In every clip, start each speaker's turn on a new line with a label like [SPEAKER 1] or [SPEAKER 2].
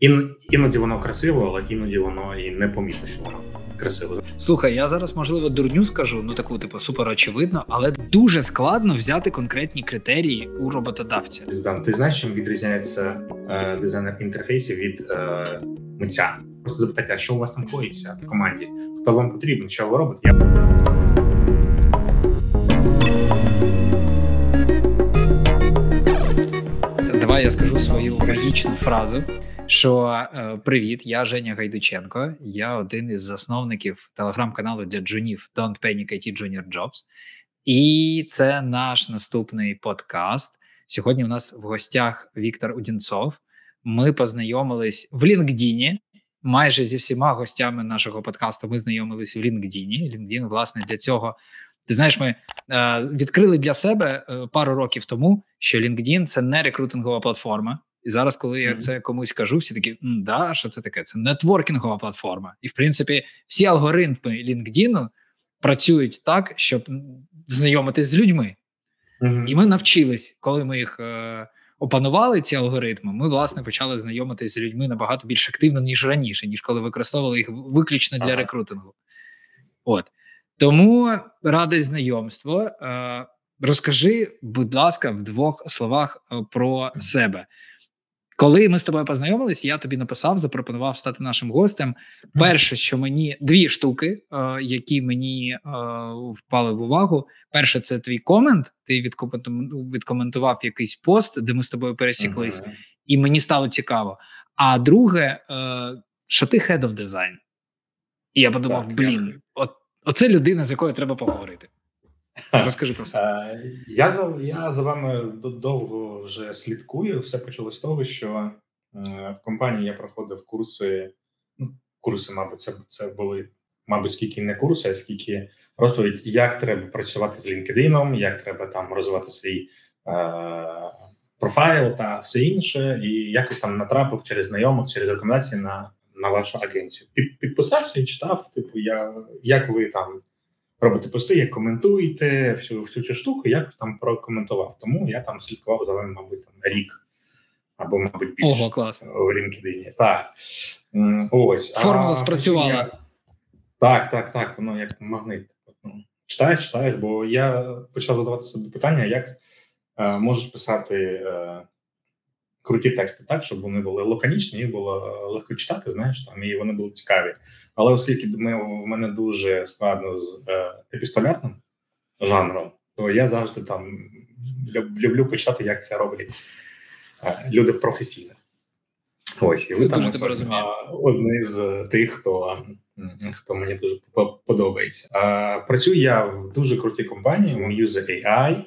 [SPEAKER 1] Ін, іноді воно красиво, але іноді воно і не помітно, що воно красиво.
[SPEAKER 2] Слухай, я зараз можливо дурню скажу, ну таку типу супер очевидно, але дуже складно взяти конкретні критерії у роботодавця.
[SPEAKER 1] Здам, ти знаєш, чим відрізняється е, дизайнер інтерфейсів від е, митця? Просто запитати, а що у вас там коїться в команді? Хто вам потрібен? Що ви робите? Я
[SPEAKER 2] Давай я скажу свою магічну фразу. Що е, привіт, я Женя Гайдученко. Я один із засновників телеграм-каналу для джунів Don't Panic IT Junior Jobs. І це наш наступний подкаст. Сьогодні у нас в гостях Віктор Удінцов. Ми познайомились в LinkedIn. Майже зі всіма гостями нашого подкасту ми знайомились в LinkedIn. LinkedIn, власне, для цього. Ти знаєш, ми е, відкрили для себе е, пару років тому, що LinkedIn – це не рекрутингова платформа. І зараз, коли я це комусь кажу, всі такі да, що це таке? Це нетворкінгова платформа. І в принципі, всі алгоритми LinkedIn працюють так, щоб знайомитись з людьми. Mm-hmm. І ми навчились, коли ми їх е, опанували, ці алгоритми. Ми власне почали знайомитись з людьми набагато більш активно ніж раніше, ніж коли використовували їх виключно для ага. рекрутингу. От тому радий знайомство. Е, розкажи, будь ласка, в двох словах е, про себе. Коли ми з тобою познайомились, я тобі написав, запропонував стати нашим гостем. Перше, що мені дві штуки, е, які мені е, впали в увагу. Перше, це твій комент. Ти відкоментував якийсь пост, де ми з тобою пересіклись, uh-huh. і мені стало цікаво. А друге, е, що ти head of design. І я подумав: так, блін, от, оце людина, з якою треба поговорити. Розкажи про це.
[SPEAKER 1] Е, я за я за вами довго вже слідкую. Все почалось з того, що е, в компанії я проходив курси. Ну, курси, мабуть, це це були, мабуть, скільки не курси, а скільки розповідь, як треба працювати з LinkedIn, як треба там розвивати свій е, профайл та все інше, і якось там натрапив через знайомих, через рекомендації на на вашу агенцію. Під, Підписався і читав, типу, я як ви там робите пости, як коментуєте всю всю цю штуку, я там прокоментував. Тому я там слідкував за вами, мабуть, там рік або, мабуть, більше
[SPEAKER 2] Ого, клас.
[SPEAKER 1] в LinkedIn. Так. Ось.
[SPEAKER 2] Формула а, спрацювала. Я...
[SPEAKER 1] Так, так, так. Воно як магнит. Ну, читаєш, читаєш, бо я почав задавати собі питання, як е, можеш писати. Е, круті тексти, так щоб вони були лаконічні, їх було е, легко читати. Знаєш, там і вони були цікаві. Але оскільки ми в мене дуже складно з е, епістолярним жанром, то я завжди там люблю почитати, як це роблять е, люди професійно. Ось і ви там одні з тих, хто хто мені дуже подобається. Працюю я в дуже крутій компанії Muse AI.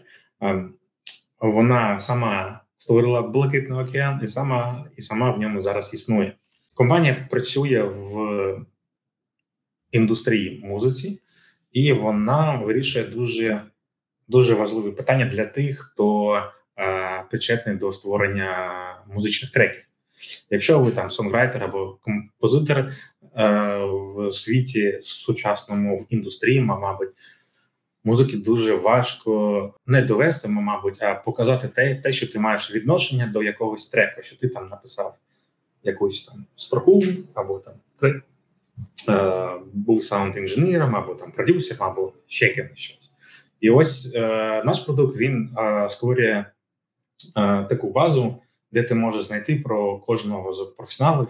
[SPEAKER 1] Вона сама створила блакитний океан, і сама і сама в ньому зараз існує. Компанія працює в індустрії музиці, і вона вирішує дуже дуже важливі питання для тих, хто е, причетний до створення музичних треків. Якщо ви там сонграйтер або композитор е, в світі сучасному в індустрії, мабуть, музики дуже важко не довести, мабуть, а показати те, те, що ти маєш відношення до якогось треку, що ти там написав якусь там строку, або там е, був саунд інженером, або там продюсером, або ще кимось щось. І ось е, наш продукт він е, створює е, таку базу, де ти можеш знайти про кожного з професіоналів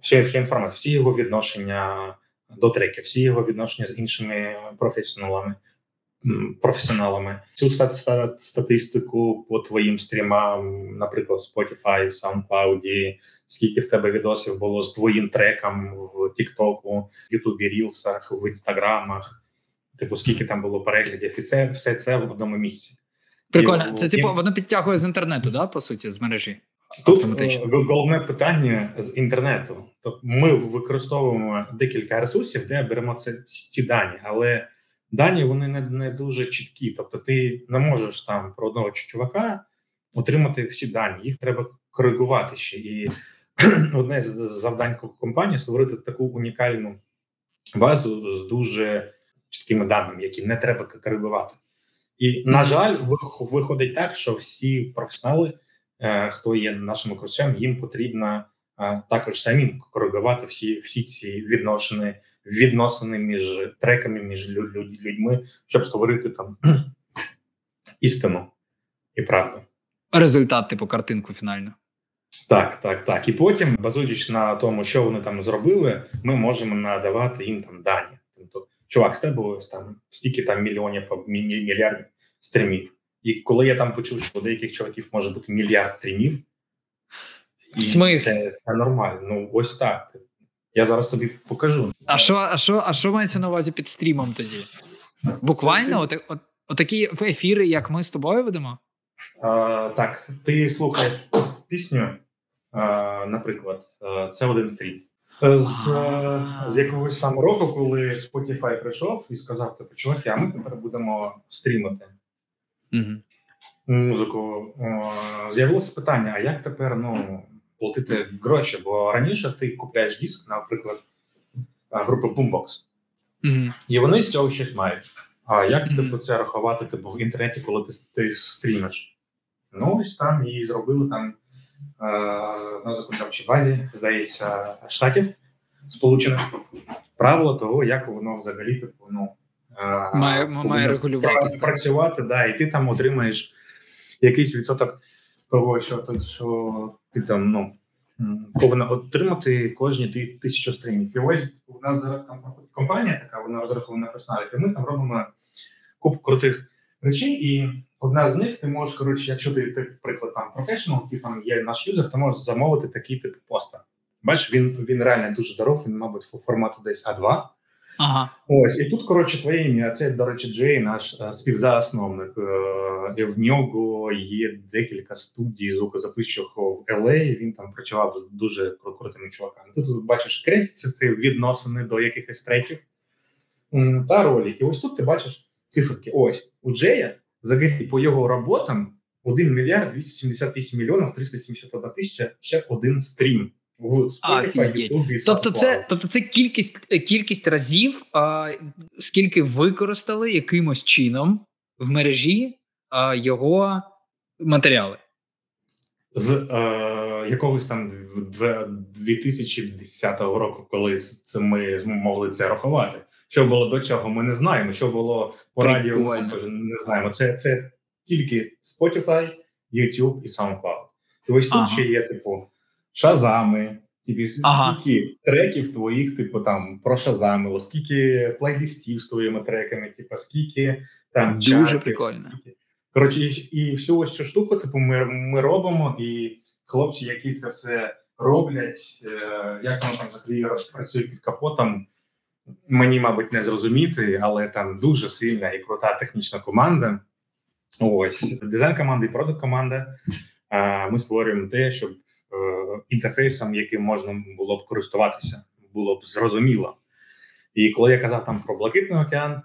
[SPEAKER 1] всі інформацію, всі його відношення до треків, всі його відношення з іншими професіоналами. Професіоналами цю статистику по твоїм стрімам, наприклад, Spotify, в SoundCloud, скільки в тебе відосів було з твоїм треком в Тіктоку, Ютубі, Рілсах, в інстаграмах, типу, скільки там було переглядів, і це все це в одному місці.
[SPEAKER 2] Прикольно, і, це типу воно підтягує з інтернету, да, по суті, з мережі.
[SPEAKER 1] Тут е, головне питання з інтернету. Тобто ми використовуємо декілька ресурсів, де беремо це ці дані, але дані вони не не дуже чіткі. Тобто, ти не можеш там про одного чувака отримати всі дані. Їх треба коригувати ще. І одне з завдань компанії створити таку унікальну базу з дуже чіткими даними, які не треба коригувати. І на жаль, виходить так, що всі професіонали. Е, хто є нашим користувачем, їм потрібна також самим коригувати всі всі ці відносини, відносини між треками, між людьми, щоб створити там істину і правду.
[SPEAKER 2] Результат, типу, картинку фінальну.
[SPEAKER 1] Так, так, так. І потім, базуючись на тому, що вони там зробили, ми можемо надавати їм там дані. Тобто, чувак, з тебе ось там стільки там мільйонів мільярдів стрімів. І коли я там почув, що у деяких чуваків може бути мільярд стрімів,
[SPEAKER 2] і це,
[SPEAKER 1] це нормально. Ну ось так. Я зараз тобі покажу.
[SPEAKER 2] А що, а що, а що мається на увазі під стрімом тоді? Буквально, от, от, отакі ефіри, як ми з тобою ведемо?
[SPEAKER 1] А, Так, ти слухаєш пісню, а, наприклад, це один стрім. З з якогось там року, коли Spotify прийшов і сказав: типу, чуваки, а ми тепер будемо стрімити угу. музику. З'явилося питання: а як тепер ну, платити гроші? Бо раніше ти купляєш диск, наприклад, групи Boombox, угу. і вони з цього щось мають. А як угу. типу це рахувати типу, в інтернеті, коли ти, ти стрімиш? Ну, ось там і зробили там на законодавчій базі, здається, штатів Сполучених правило того, як воно взагалі типу, ну,
[SPEAKER 2] має має регулювати
[SPEAKER 1] працювати, да, і ти там отримаєш якийсь відсоток того, що що ти там ну повинна отримати кожні тисячу стрімів. І ось у нас зараз там компанія, така вона розрахована на персоналі, і ми там робимо купу крутих речей, і одна з них ти можеш, коротше, якщо ти, ти приклад там професіонал, ти там є наш юзер, ти можеш замовити такий тип поста. Бачиш, він він реально дуже здоров, він, мабуть, формату десь А2.
[SPEAKER 2] Ага.
[SPEAKER 1] Ось і тут коротше твоє ім'я. Це до речі, Джей, наш е, співзасновник. Е, і в нього є декілька студій звукозаписчих в LA, Він там працював з дуже крутими чуваками. Ти тут бачиш кредит, це ти відносини до якихось треків та ролі. І ось тут ти бачиш циферки. Ось у Джея взагалі по його роботам 1 мільярд 278 мільйонів 371 тисяча ще один стрім в Spotify, YouTube
[SPEAKER 2] Тобто, це тобто це кількість кількість разів, а, скільки використали якимось чином в мережі а, його матеріали.
[SPEAKER 1] З е, якогось там 2010 року, коли це ми могли це рахувати. Що було до цього, ми не знаємо. Що було по радіо, ми також не знаємо. Це це тільки Spotify, YouTube і SoundCloud. І ось ага. тут ще є типу шазами. Тобі ага. скільки треків твоїх, типу там прошазамило, скільки плейлістів з твоїми треками, типу, скільки там
[SPEAKER 2] дуже чарків, прикольно.
[SPEAKER 1] Скільки. Коротше, і, і всю ось цю штуку, типу, ми ми робимо, і хлопці, які це все роблять, е, як воно там взагалі працює під капотом, мені, мабуть, не зрозуміти, але там дуже сильна і крута технічна команда. Ось дизайн команда і продукт команда. Ми створюємо те, щоб інтерфейсом, яким можна було б користуватися, було б зрозуміло. І коли я казав там про Блакитний океан,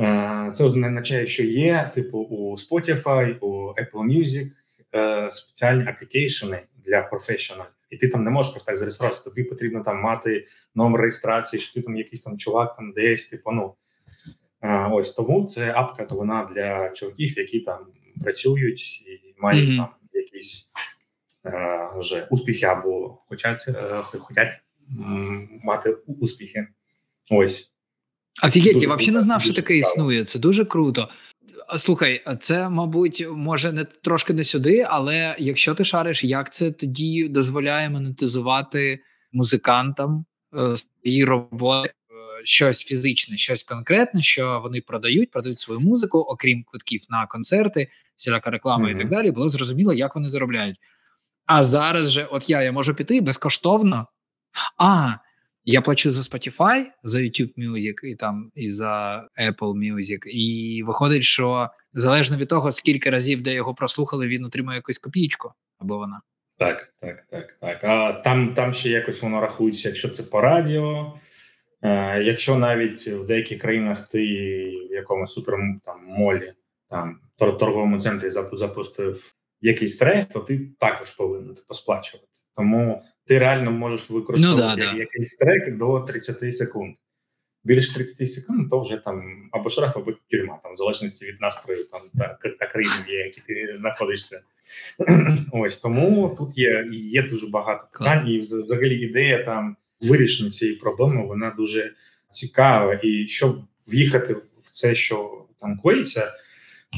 [SPEAKER 1] е, це означає, що є типу у Spotify, у Apple Music е, спеціальні аплікейшени для професіоналів. І ти там не можеш просто так зареєструватися. Тобі потрібно там мати номер реєстрації, що ти там якийсь там чувак там десь, типу, ну е, ось тому це апка, то вона для чуваків, які там працюють і мають mm-hmm. там якісь Е, вже успіхи або хочуть, е, хочуть мати успіхи. Ось.
[SPEAKER 2] Офігеть, я взагалі не знав, що таке існує. Це дуже круто. Слухай, це, мабуть, може не трошки не сюди, але якщо ти шариш, як це тоді дозволяє монетизувати музикантам е, свої роботи, щось фізичне, щось конкретне, що вони продають, продають свою музику, окрім квитків на концерти, всіляка реклама mm-hmm. і так далі. Було зрозуміло, як вони заробляють. А зараз же, от я я можу піти безкоштовно. А, я плачу за Spotify, за YouTube Music і там і за Apple Music. І виходить, що залежно від того, скільки разів де його прослухали, він отримує якусь копійку або вона.
[SPEAKER 1] Так, так, так, так. А там там ще якось воно рахується, якщо це по радіо. Е, Якщо навіть в деяких країнах ти в якомусь супер там молі, там торговому центрі запустив якийсь трек, то ти також повинен типу, сплачувати. Тому ти реально можеш використовувати ну, да, якийсь трек до 30 секунд. Більше 30 секунд, то вже там або штраф, або тюрма, там в залежності від настрою там та, та країни, в якій ти знаходишся. Ось тому тут є є дуже багато питань, і взагалі ідея там вирішення цієї проблеми вона дуже цікава. І щоб в'їхати в це, що там коїться,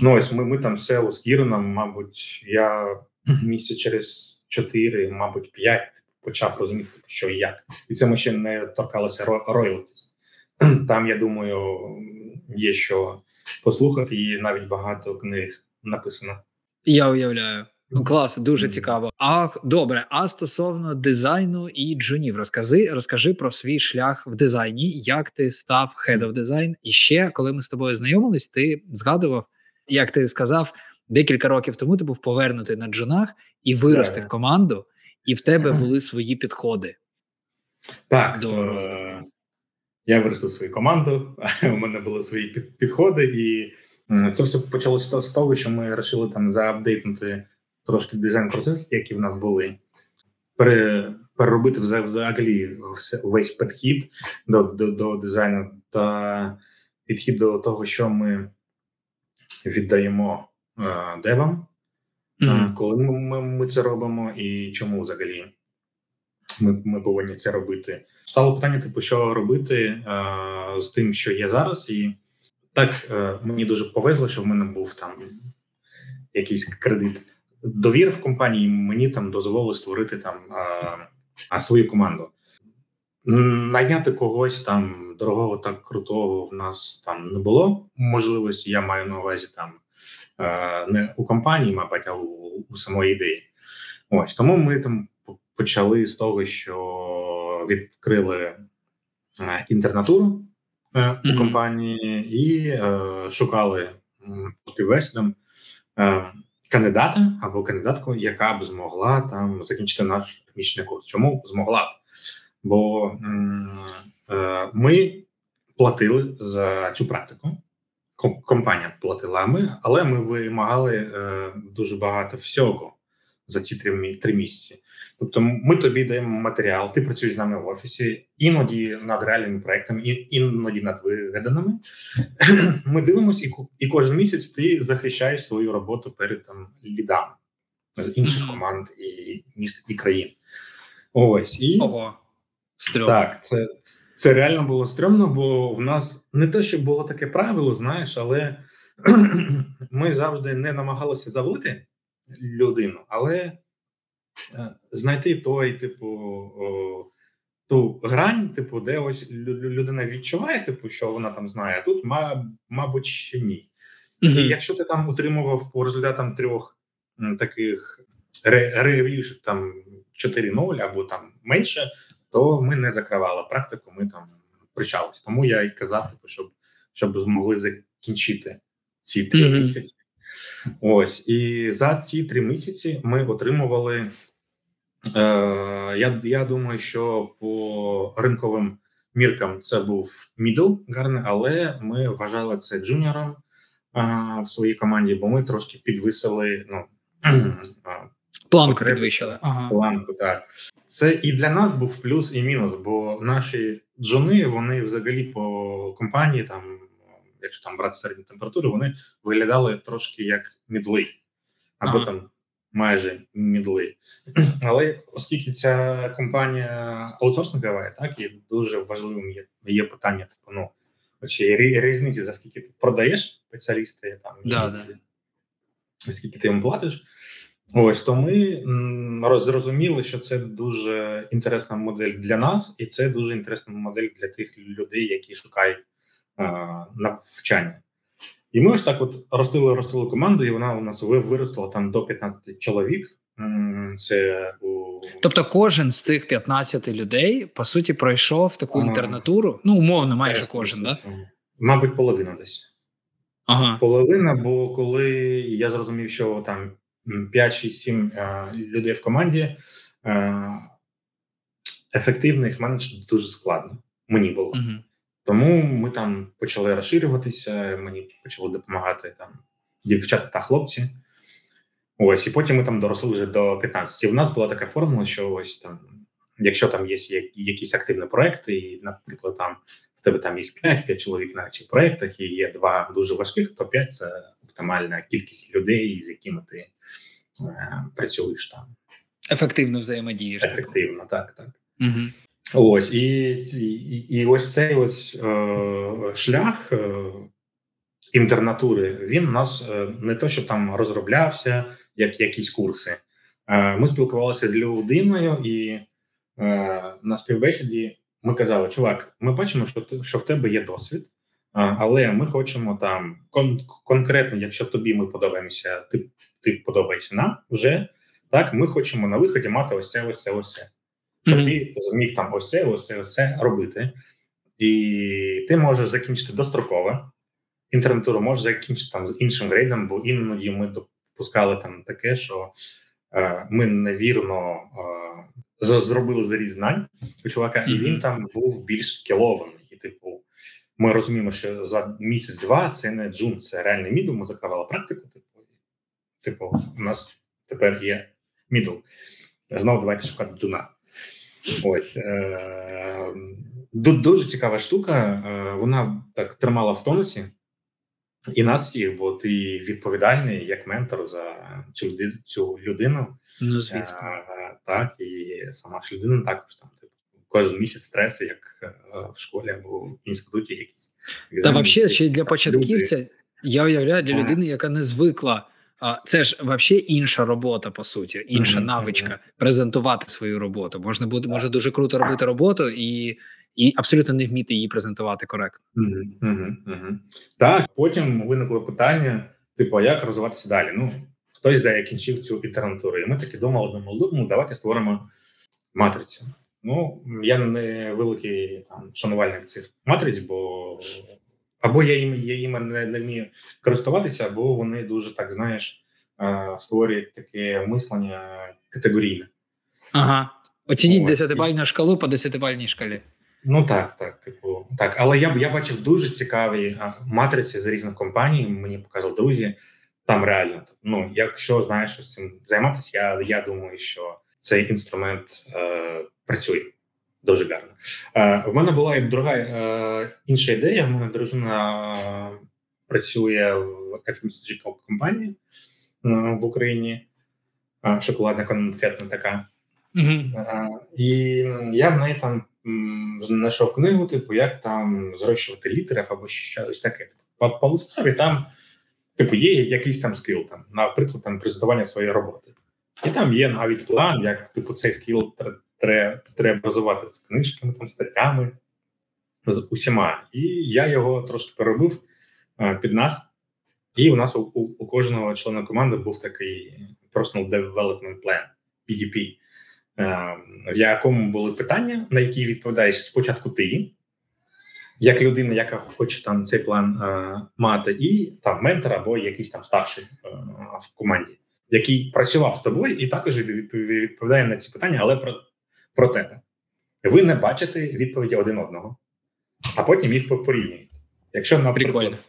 [SPEAKER 1] ну ось ми ми там село з Кіроном, мабуть, я місяць через чотири, мабуть, п'ять почав розуміти, що і як, і це ми ще не торкалися роялтіс. Там я думаю, є що послухати, і навіть багато книг написано.
[SPEAKER 2] Я уявляю. Ну, клас, дуже цікаво. А добре, а стосовно дизайну і джунів, розкажи розкажи про свій шлях в дизайні, як ти став head of design. І ще коли ми з тобою знайомились, ти згадував, як ти сказав, декілька років тому ти був повернутий на джунах і вирости в команду, і в тебе були свої підходи.
[SPEAKER 1] Так, до е- я виростив свою команду, у мене були свої підходи, і це все почалося з того, що ми вирішили там заапдейтнути трошки дизайн процес, які в нас були, пере, переробити взагалі весь підхід до, до, до дизайну та підхід до того, що ми віддаємо е, девам, mm-hmm. коли ми, ми, ми це робимо, і чому взагалі. Ми ми повинні це робити. Стало питання: типу, що робити а, з тим, що є зараз, і так мені дуже повезло, що в мене був там якийсь кредит довір в компанії мені там дозволили створити там а, свою команду. Найняти когось там дорогого так крутого в нас там не було можливості. Я маю на увазі там не у компанії, мабуть, а у, у самої ідеї. Ось тому ми там почали з того, що відкрили інтернатуру е, у компанії і е, шукали співвестям кандидата або кандидатку, яка б змогла там закінчити наш технічний курс. Чому змогла б? Бо е, ми платили за цю практику. Компанія платила ми, але ми вимагали е, дуже багато всього за ці три місяці. Тобто, ми тобі даємо матеріал, ти працюєш з нами в офісі, іноді над реальними проектами, іноді над вигаданими. Ми дивимося, і і кожен місяць ти захищаєш свою роботу перед там лідами з інших команд і міст і країн. Ось і
[SPEAKER 2] Ого.
[SPEAKER 1] Стрьомно. Так, це це реально було стрьомно, бо в нас не те, що було таке правило, знаєш, але ми завжди не намагалися завалити людину, але Е, знайти той, типу, о, ту грань, типу, де ось людина відчуває, типу, що вона там знає, а тут, мабуть, ще ні. Mm-hmm. І якщо ти там утримував по результатам трьох таких ревів, там 4-0 або там менше, то ми не закривали практику, ми там причалися. Тому я і казав, типу, щоб щоб змогли закінчити ці три mm-hmm. місяці. Ось і за ці три місяці ми отримували Е, я я думаю, що по ринковим міркам це був middle гарний, але ми вважали це джуніором в своїй команді, бо ми трошки підвисили. ну,
[SPEAKER 2] Планку підвищили.
[SPEAKER 1] Ага. Планку, так. Це і для нас був плюс і мінус, бо наші джуни, вони взагалі по компанії, там, якщо там брати середню температуру, вони виглядали трошки як мідли, або ага. там майже мідли. Але оскільки ця компанія аутсорсингова, так і дуже важливим є є питання, типу, ну чи різниці, за скільки ти продаєш спеціалісти, там
[SPEAKER 2] да, да.
[SPEAKER 1] скільки ти їм платиш. Ось то ми зрозуміли, що це дуже інтересна модель для нас, і це дуже інтересна модель для тих людей, які шукають а, навчання. І ми ось так от ростили, ростили команду, і вона у нас виросла там до 15 чоловік. Це у
[SPEAKER 2] тобто, кожен з цих 15 людей по суті пройшов таку інтернатуру. Ну, умовно, майже кожен, да?
[SPEAKER 1] Мабуть, половина десь.
[SPEAKER 2] Ага.
[SPEAKER 1] Половина, бо коли я зрозумів, що там 5, 6, 7 людей в команді, ефективних менеджмент дуже складно. Мені було. Угу. Тому ми там почали розширюватися. Мені почали допомагати там дівчата та хлопці. Ось, і потім ми там доросли вже до 15. І в нас була така формула, що ось там, якщо там є якісь активні проекти, і, наприклад, там в тебе там їх 5, 5 чоловік на цих проектах, і є два дуже важких, то 5 – це оптимальна кількість людей, з якими ти е, працюєш там.
[SPEAKER 2] Ефективно взаємодієш.
[SPEAKER 1] Ефективно, так, так.
[SPEAKER 2] Угу.
[SPEAKER 1] Ось і і, і ось цей ось е, шлях е, інтернатури він у нас е, не то, що там розроблявся, як якісь курси. Е, ми спілкувалися з людиною, і е, на співбесіді ми казали: чувак, ми бачимо, що ти що в тебе є досвід, але ми хочемо там кон- конкретно, якщо тобі ми подобаємося, ти ти подобаєшся нам вже так. Ми хочемо на виході мати ось це, ось це, ось це. Щоб mm-hmm. ти зміг там ось це, ось це, ось це робити, і ти можеш закінчити дострокове. Інтернатуру можеш закінчити там з іншим грейдом, бо іноді ми допускали там таке, що е, ми невірно е, зробили зріз знань у чувака, mm-hmm. і він там був більш скілований. Ми розуміємо, що за місяць-два це не джун, це реальний middle. Ми закривали практику. Типу, типу, у нас тепер є middle. Знову давайте шукати джуна. Ось е, дуже цікава штука. Е, вона так тримала в тонусі, і нас всіх, бо ти відповідальний як ментор за цю цю людину.
[SPEAKER 2] Ну, звісно.
[SPEAKER 1] Е, так, і сама ж людина також там. Кожен місяць стреси, як в школі або в інституті, якісь
[SPEAKER 2] Та взагалі ще для початківця. Я уявляю для людини, яка не звикла. А це ж взагалі інша робота, по суті, інша навичка презентувати свою роботу. Можна буде може дуже круто робити роботу і і абсолютно не вміти її презентувати коректно.
[SPEAKER 1] Mm-hmm. Mm-hmm. Так, потім виникло питання: типу, а як розвиватися далі? Ну хтось закінчив цю інтернатуру, і ми таки думали, думали, ну давайте створимо матрицю. Ну я не великий там шанувальник цих матриць, бо або я їм я їм не, не вмію користуватися, або вони дуже так знаєш створюють таке мислення категорійне.
[SPEAKER 2] Ага. Оцініть десятибальну шкалу по десятибальній шкалі.
[SPEAKER 1] Ну так, так, типу, так. Але я я бачив дуже цікаві матриці з різних компаній. Мені показали друзі. Там реально ну, якщо знаєш з цим займатися, я я думаю, що цей інструмент е, працює дуже гарно. Е, В мене була і друга е, інша ідея. У мене дружина працює в FMCG компанії е, в Україні, е, шоколадна конфетна така.
[SPEAKER 2] Mm-hmm.
[SPEAKER 1] Е, і я в неї там знайшов книгу, типу, як там зрощувати літерів або щось таке. По, по листові там, типу, є якийсь там скіл, там, наприклад, там презентування своєї роботи. І там є навіть план, як типу цей скіл треба треба розвивати з книжками, там, статтями, з усіма. І я його трошки переробив під нас. І у нас у, у, кожного члена команди був такий Personal Development Plan, PDP, в якому були питання, на які відповідаєш спочатку ти, як людина, яка хоче там цей план а, мати, і там ментор або якийсь там старший в команді. Який працював з тобою, і також відповідає на ці питання, але про про тебе. Ви не бачите відповіді один одного, а потім їх порівнюєте. Якщо, наприклад,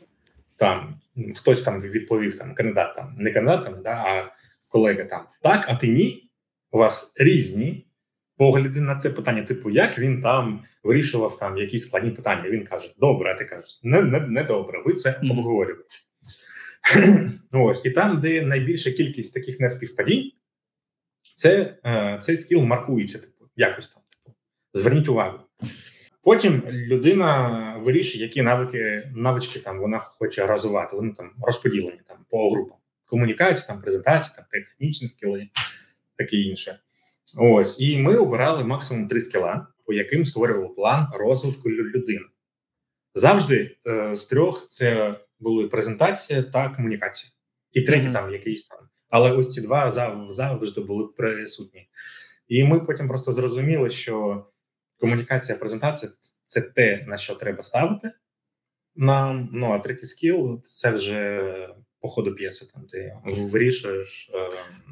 [SPEAKER 1] там хтось там відповів там кандидат, там не кандидат, там, да, а колега там так, а ти ні, у вас різні погляди на це питання, типу, як він там вирішував там якісь складні питання. Він каже: Добре, а ти кажеш, не не, не добре, ви це mm. обговорюєте. Ось і там, де найбільша кількість таких неспівпадінь, це е, цей скіл маркується якось там. Типу, зверніть увагу. Потім людина вирішує, які навики навички там вона хоче розвивати. Вони там розподілені там по групам. Комунікація, там презентація, там технічні скіли, таке інше. Ось і ми обирали максимум три скіла, по яким створювали план розвитку людини. Завжди е, з трьох це були презентація та комунікація, і третій mm-hmm. там якийсь там. Але ось ці два завжди були присутні. І ми потім просто зрозуміли, що комунікація, презентація це те, на що треба ставити нам. Ну а третій скіл це вже по ходу п'єси. Там ти вирішуєш.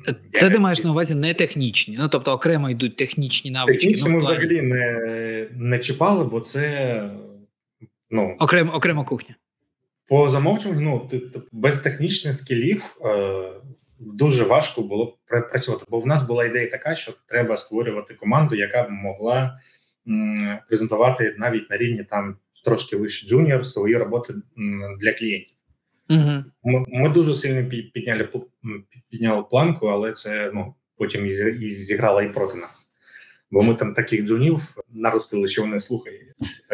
[SPEAKER 2] Е, це як... ти маєш на увазі не технічні. Ну тобто окремо йдуть технічні навички.
[SPEAKER 1] Технічні ну, ми взагалі не не чіпали, бо це ну
[SPEAKER 2] окремо окрема кухня.
[SPEAKER 1] По замовчуванню, ну ти, ти без технічних скілів. Е, дуже важко було працювати, бо в нас була ідея така, що треба створювати команду, яка б могла м, презентувати навіть на рівні там трошки вище junior свої роботи м, для клієнтів.
[SPEAKER 2] Угу.
[SPEAKER 1] Ми, ми дуже сильно підняли підняли планку, але це ну потім і зіграло і проти нас. Бо ми там таких джунів наростили, що вони слухають.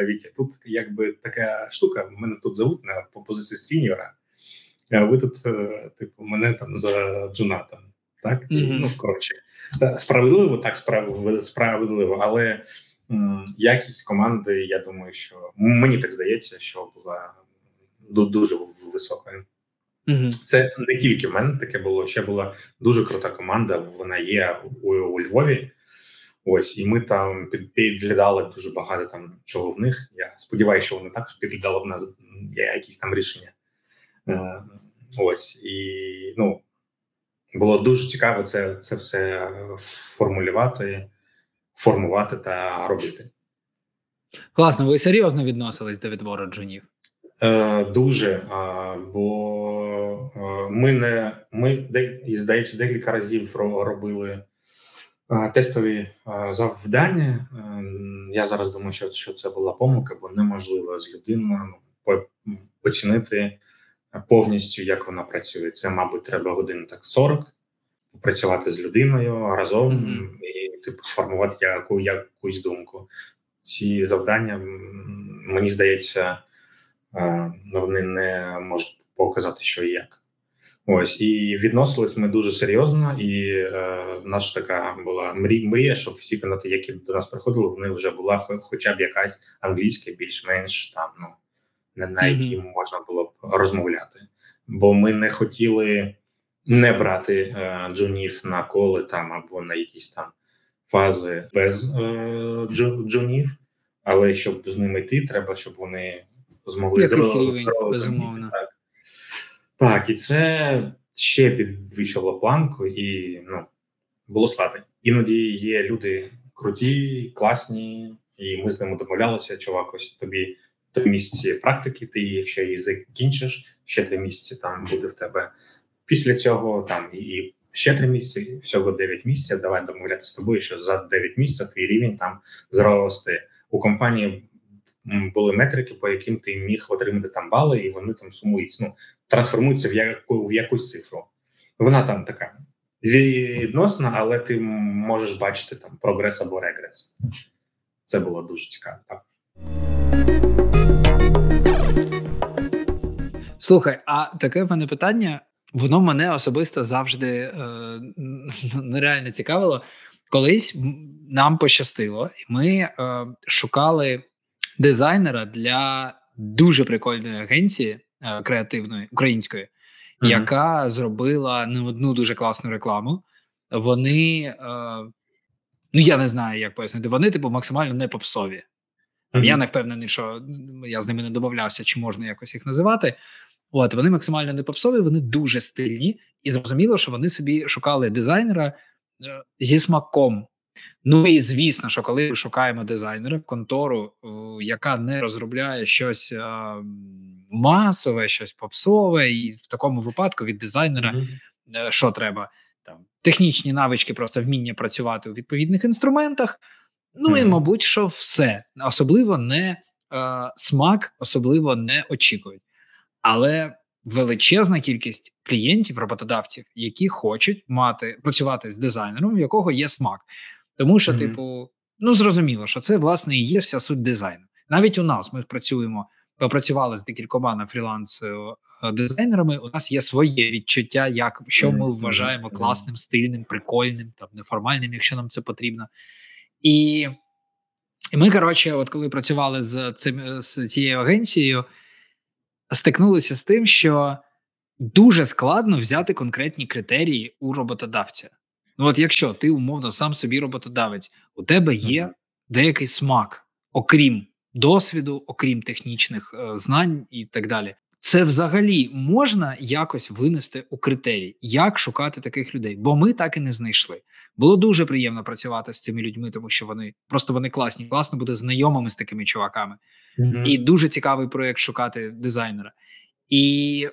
[SPEAKER 1] Вітя, тут якби така штука. Мене тут зовуть на по позиції сіньора. А ви тут, е, типу, мене там за джуна там. Так, mm-hmm. ну коротше, справедливо, так справедливо, але м, якість команди, я думаю, що мені так здається, що була дуже високою. Mm-hmm. Це не тільки в мене таке було. Ще була дуже крута команда. Вона є у, у Львові. Ось, і ми там підглядали дуже багато там чого в них. Я сподіваюся, що вони також підглядали в нас якісь там рішення. Е, ось і ну було дуже цікаво це це все формулювати, формувати та робити.
[SPEAKER 2] Класно, ви серйозно відносились до відбору джунів?
[SPEAKER 1] Е, Дуже. Е, бо е, ми не ми здається декілька разів робили. Тестові завдання. Ем, я зараз думаю, що що це була помилка, бо неможливо з людиною ну, оцінити повністю, як вона працює. Це, мабуть, треба годин так 40 попрацювати з людиною разом mm-hmm. і типу сформувати яку, якусь думку. Ці завдання, мені здається, вони не можуть показати, що і як. Ось і відносились ми дуже серйозно, і е, наша така була мрія, мрія, щоб всі канати, які до нас приходили, вони вже була хоча б якась англійська, більш-менш там ну на якій mm-hmm. можна було розмовляти. Бо ми не хотіли не брати е, джунів на коли там або на якісь там фази без е, джунів, але щоб з ними йти, треба, щоб вони змогли
[SPEAKER 2] зробити безумовно.
[SPEAKER 1] Так. Так, і це ще підвищило планку, і ну було складно. Іноді є люди круті, класні, і ми з ними домовлялися. Чувак, ось тобі три місяці практики. Ти якщо її закінчиш, ще три місяці там буде в тебе. Після цього там і ще три місяці, всього дев'ять місяців. Давай домовлятися з тобою, що за дев'ять місяців твій рівень там зросте. У компанії були метрики, по яким ти міг отримати там бали, і вони там сумуються. Ну трансформуються в яку в якусь цифру. Вона там така відносна, але ти можеш бачити там прогрес або регрес. Це було дуже цікаво. Так.
[SPEAKER 2] Слухай, а таке в мене питання, воно мене особисто завжди е, нереально цікавило. Колись нам пощастило, і ми е, шукали дизайнера для дуже прикольної агенції е, креативної української, mm-hmm. яка зробила не одну дуже класну рекламу. Вони, е, ну я не знаю, як пояснити, вони, типу, максимально не попсові. Mm-hmm. Я не впевнений, що я з ними не домовлявся, чи можна якось їх називати. От вони максимально не попсові, вони дуже стильні, і зрозуміло, що вони собі шукали дизайнера е, зі смаком. Ну і звісно, що коли ми шукаємо дизайнера в контору, яка не розробляє щось а, масове, щось попсове, і в такому випадку від дизайнера mm-hmm. що треба там технічні навички, просто вміння працювати у відповідних інструментах. Ну mm-hmm. і мабуть, що все особливо не а, смак, особливо не очікують, але величезна кількість клієнтів, роботодавців, які хочуть мати працювати з дизайнером, у якого є смак. Тому що, mm-hmm. типу, ну зрозуміло, що це власне і є вся суть дизайну. Навіть у нас ми працюємо, попрацювали з декількома на фріланс е, дизайнерами. У нас є своє відчуття, як що ми вважаємо класним, стильним, прикольним, там неформальним, якщо нам це потрібно. І і ми, коротше, от коли працювали з цим з цією агенцією, стикнулися з тим, що дуже складно взяти конкретні критерії у роботодавця. Ну, от якщо ти умовно сам собі роботодавець, у тебе є деякий смак, окрім досвіду, окрім технічних е, знань і так далі. Це взагалі можна якось винести у критерії, як шукати таких людей, бо ми так і не знайшли. Було дуже приємно працювати з цими людьми, тому що вони просто вони класні. Класно буде знайомими з такими чуваками, mm-hmm. і дуже цікавий проєкт шукати дизайнера. І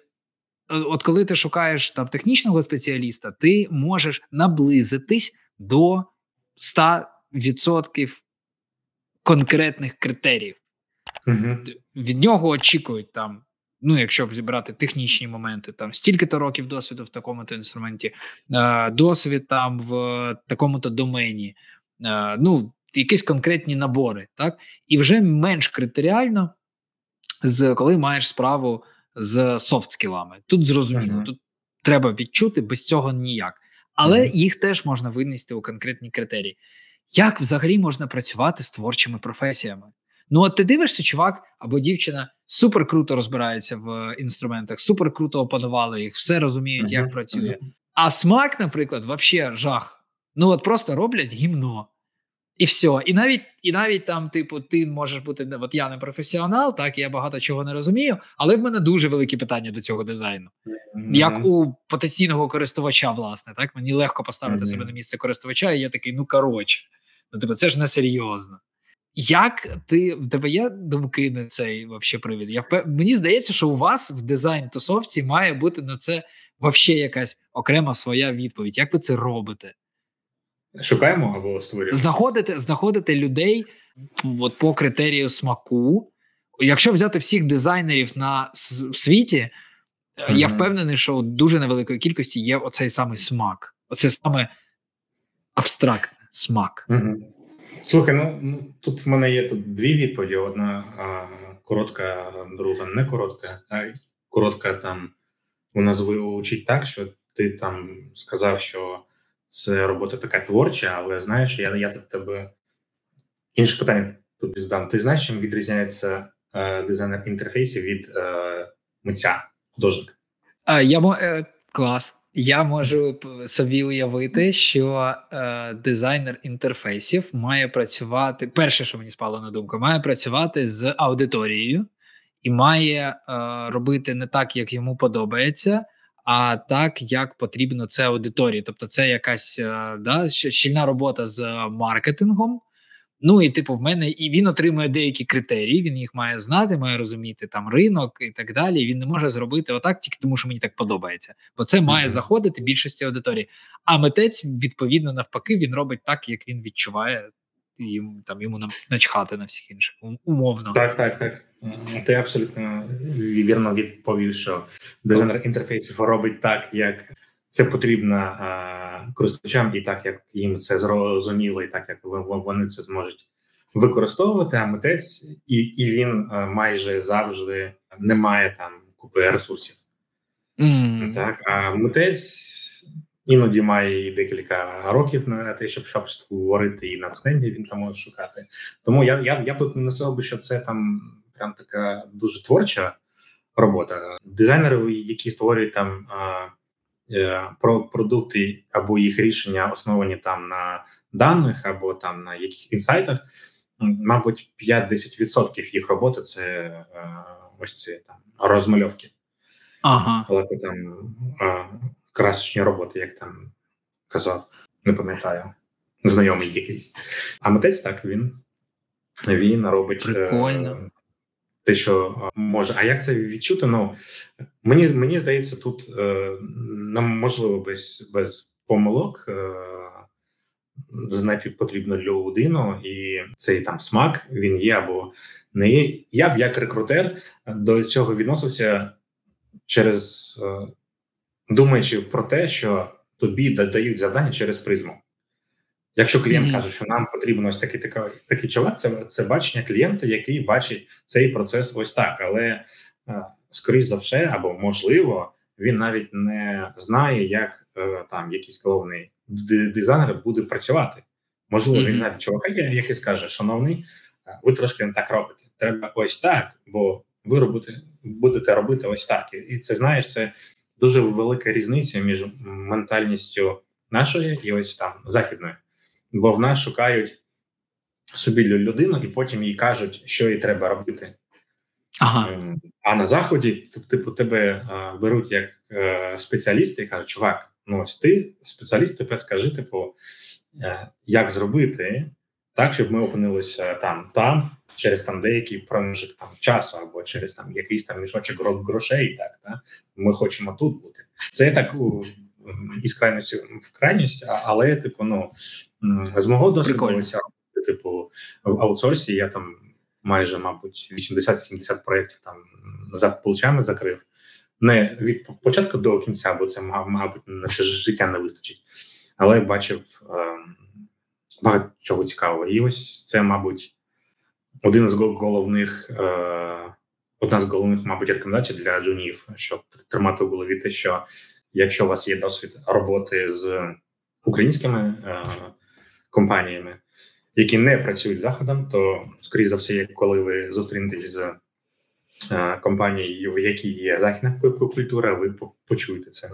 [SPEAKER 2] Е, от коли ти шукаєш там технічного спеціаліста, ти можеш наблизитись до 100% конкретних критеріїв. Угу. Від нього очікують там Ну, якщо зібрати технічні моменти, там стільки-то років досвіду в такому-то інструменті, е, досвід там в такому-то домені, е, ну якісь конкретні набори, так і вже менш критеріально, з коли маєш справу з софт-скілами. Тут зрозуміло, uh-huh. тут треба відчути без цього ніяк, але uh-huh. їх теж можна винести у конкретні критерії. Як взагалі можна працювати з творчими професіями? Ну, от ти дивишся, чувак або дівчина супер круто розбирається в інструментах, супер круто опанували їх, все розуміють, як працює. А смак, наприклад, взагалі жах. Ну от просто роблять гімно. І все. І навіть і навіть там, типу, ти можеш бути от я не професіонал, так я багато чого не розумію, але в мене дуже великі питання до цього дизайну. Mm-hmm. Як у потенційного користувача, власне, так мені легко поставити mm-hmm. себе на місце користувача, і я такий, ну коротше, ну типу, це ж не серйозно. Як ти в тебе є думки на цей вообще привід? Я впев... Мені здається, що у вас в дизайн тусовці має бути на це вообще якась окрема своя відповідь. Як ви це робите?
[SPEAKER 1] Шукаємо або створюємо?
[SPEAKER 2] Знаходити знаходити людей от по критерію смаку. Якщо взяти всіх дизайнерів на світі, mm-hmm. я впевнений, що у дуже невеликої кількості є оцей самий смак. Оце саме абстрактний смак.
[SPEAKER 1] Mm-hmm. Слухай, ну, ну тут в мене є тут дві відповіді: одна а, коротка, друга не коротка. А коротка там вона звучить так, що ти там сказав, що це робота така творча, але знаєш, я я тут тебе інше питання тобі здам. Ти знаєш, чим відрізняється е, дизайнер інтерфейсів від е, митця художника?
[SPEAKER 2] А, я е, клас. Я можу собі уявити, що е, дизайнер інтерфейсів має працювати. Перше, що мені спало на думку, має працювати з аудиторією і має е, робити не так, як йому подобається а так, як потрібно це аудиторії. Тобто, це якась е, да, щільна робота з маркетингом. Ну і типу, в мене і він отримує деякі критерії. Він їх має знати, має розуміти там ринок і так далі. Він не може зробити отак, тільки тому, що мені так подобається, бо це має mm-hmm. заходити більшості аудиторії. А митець відповідно навпаки він робить так, як він відчуває їм там йому начхати на всіх інших умовно.
[SPEAKER 1] Так, так, так. Ти абсолютно вірно відповів, що дизайнер інтерфейсів робить так, як це потрібно користувачам, і так як їм це зрозуміло, і так як вони це зможуть використовувати. А митець і і він майже завжди не має там купи ресурсів. Mm. Так, а митець іноді має і декілька років на те, щоб щоб створити і натхнення він там може шукати. Тому я я, я б не сказав би, що це там прям така дуже творча робота. Дизайнери, які створюють там е, про продукти або їх рішення основані там на даних, або там на яких інсайтах, мабуть, 5-10% їх роботи це е, ось ці там розмальовки.
[SPEAKER 2] Ага.
[SPEAKER 1] Але там красочні роботи, як там казав, не пам'ятаю, знайомий якийсь. А митець так він він робить
[SPEAKER 2] е, Прикольно.
[SPEAKER 1] Те, що може. А як це відчути? Ну мені мені здається, тут е, нам можливо без без помилок. Е, знайти потрібно людину, і цей там смак він є або не є. Я б як рекрутер до цього відносився через думаючи про те, що тобі дають завдання через призму. Якщо клієнт mm-hmm. каже, що нам потрібен ось такий такий, такий чоловік, це це бачення клієнта, який бачить цей процес ось так. Але е, скоріш за все, або можливо, він навіть не знає, як е, там якийсь головний дизайнер буде працювати. Можливо, mm-hmm. він навіть чувака, який скаже, шановний, е, ви трошки не так робите. Треба ось так, бо ви робите, будете робити ось так. І це знаєш, це дуже велика різниця між ментальністю нашої і ось там західної, бо в нас шукають собі людину, і потім їй кажуть, що їй треба робити.
[SPEAKER 2] Ага. Ем,
[SPEAKER 1] а на заході, типу, тебе беруть як е, спеціаліста і кажуть, чувак, ну ось ти спеціаліст, тепер скажи, типу, е, як зробити так, щоб ми опинилися там, там через там деякий проміжок там часу, або через там якийсь там мішочок грошей. Так та ми хочемо тут бути. Це так із крайності в крайність, але типу, ну з мого досвіду, типу в аутсорсі я там майже, мабуть, 80-70 проєктів там за плечами закрив. Не від початку до кінця, бо це мабуть на все життя не вистачить. Але бачив е, багато чого цікавого. І ось це, мабуть, один з головних, е, одна з головних, мабуть, рекомендацій для джунів, щоб тримати в голові те, що якщо у вас є досвід роботи з українськими е, компаніями, які не працюють заходом, то скоріше за все, коли ви зустрінетесь з е, компанією, в якій є західна культура, ви почуєте це.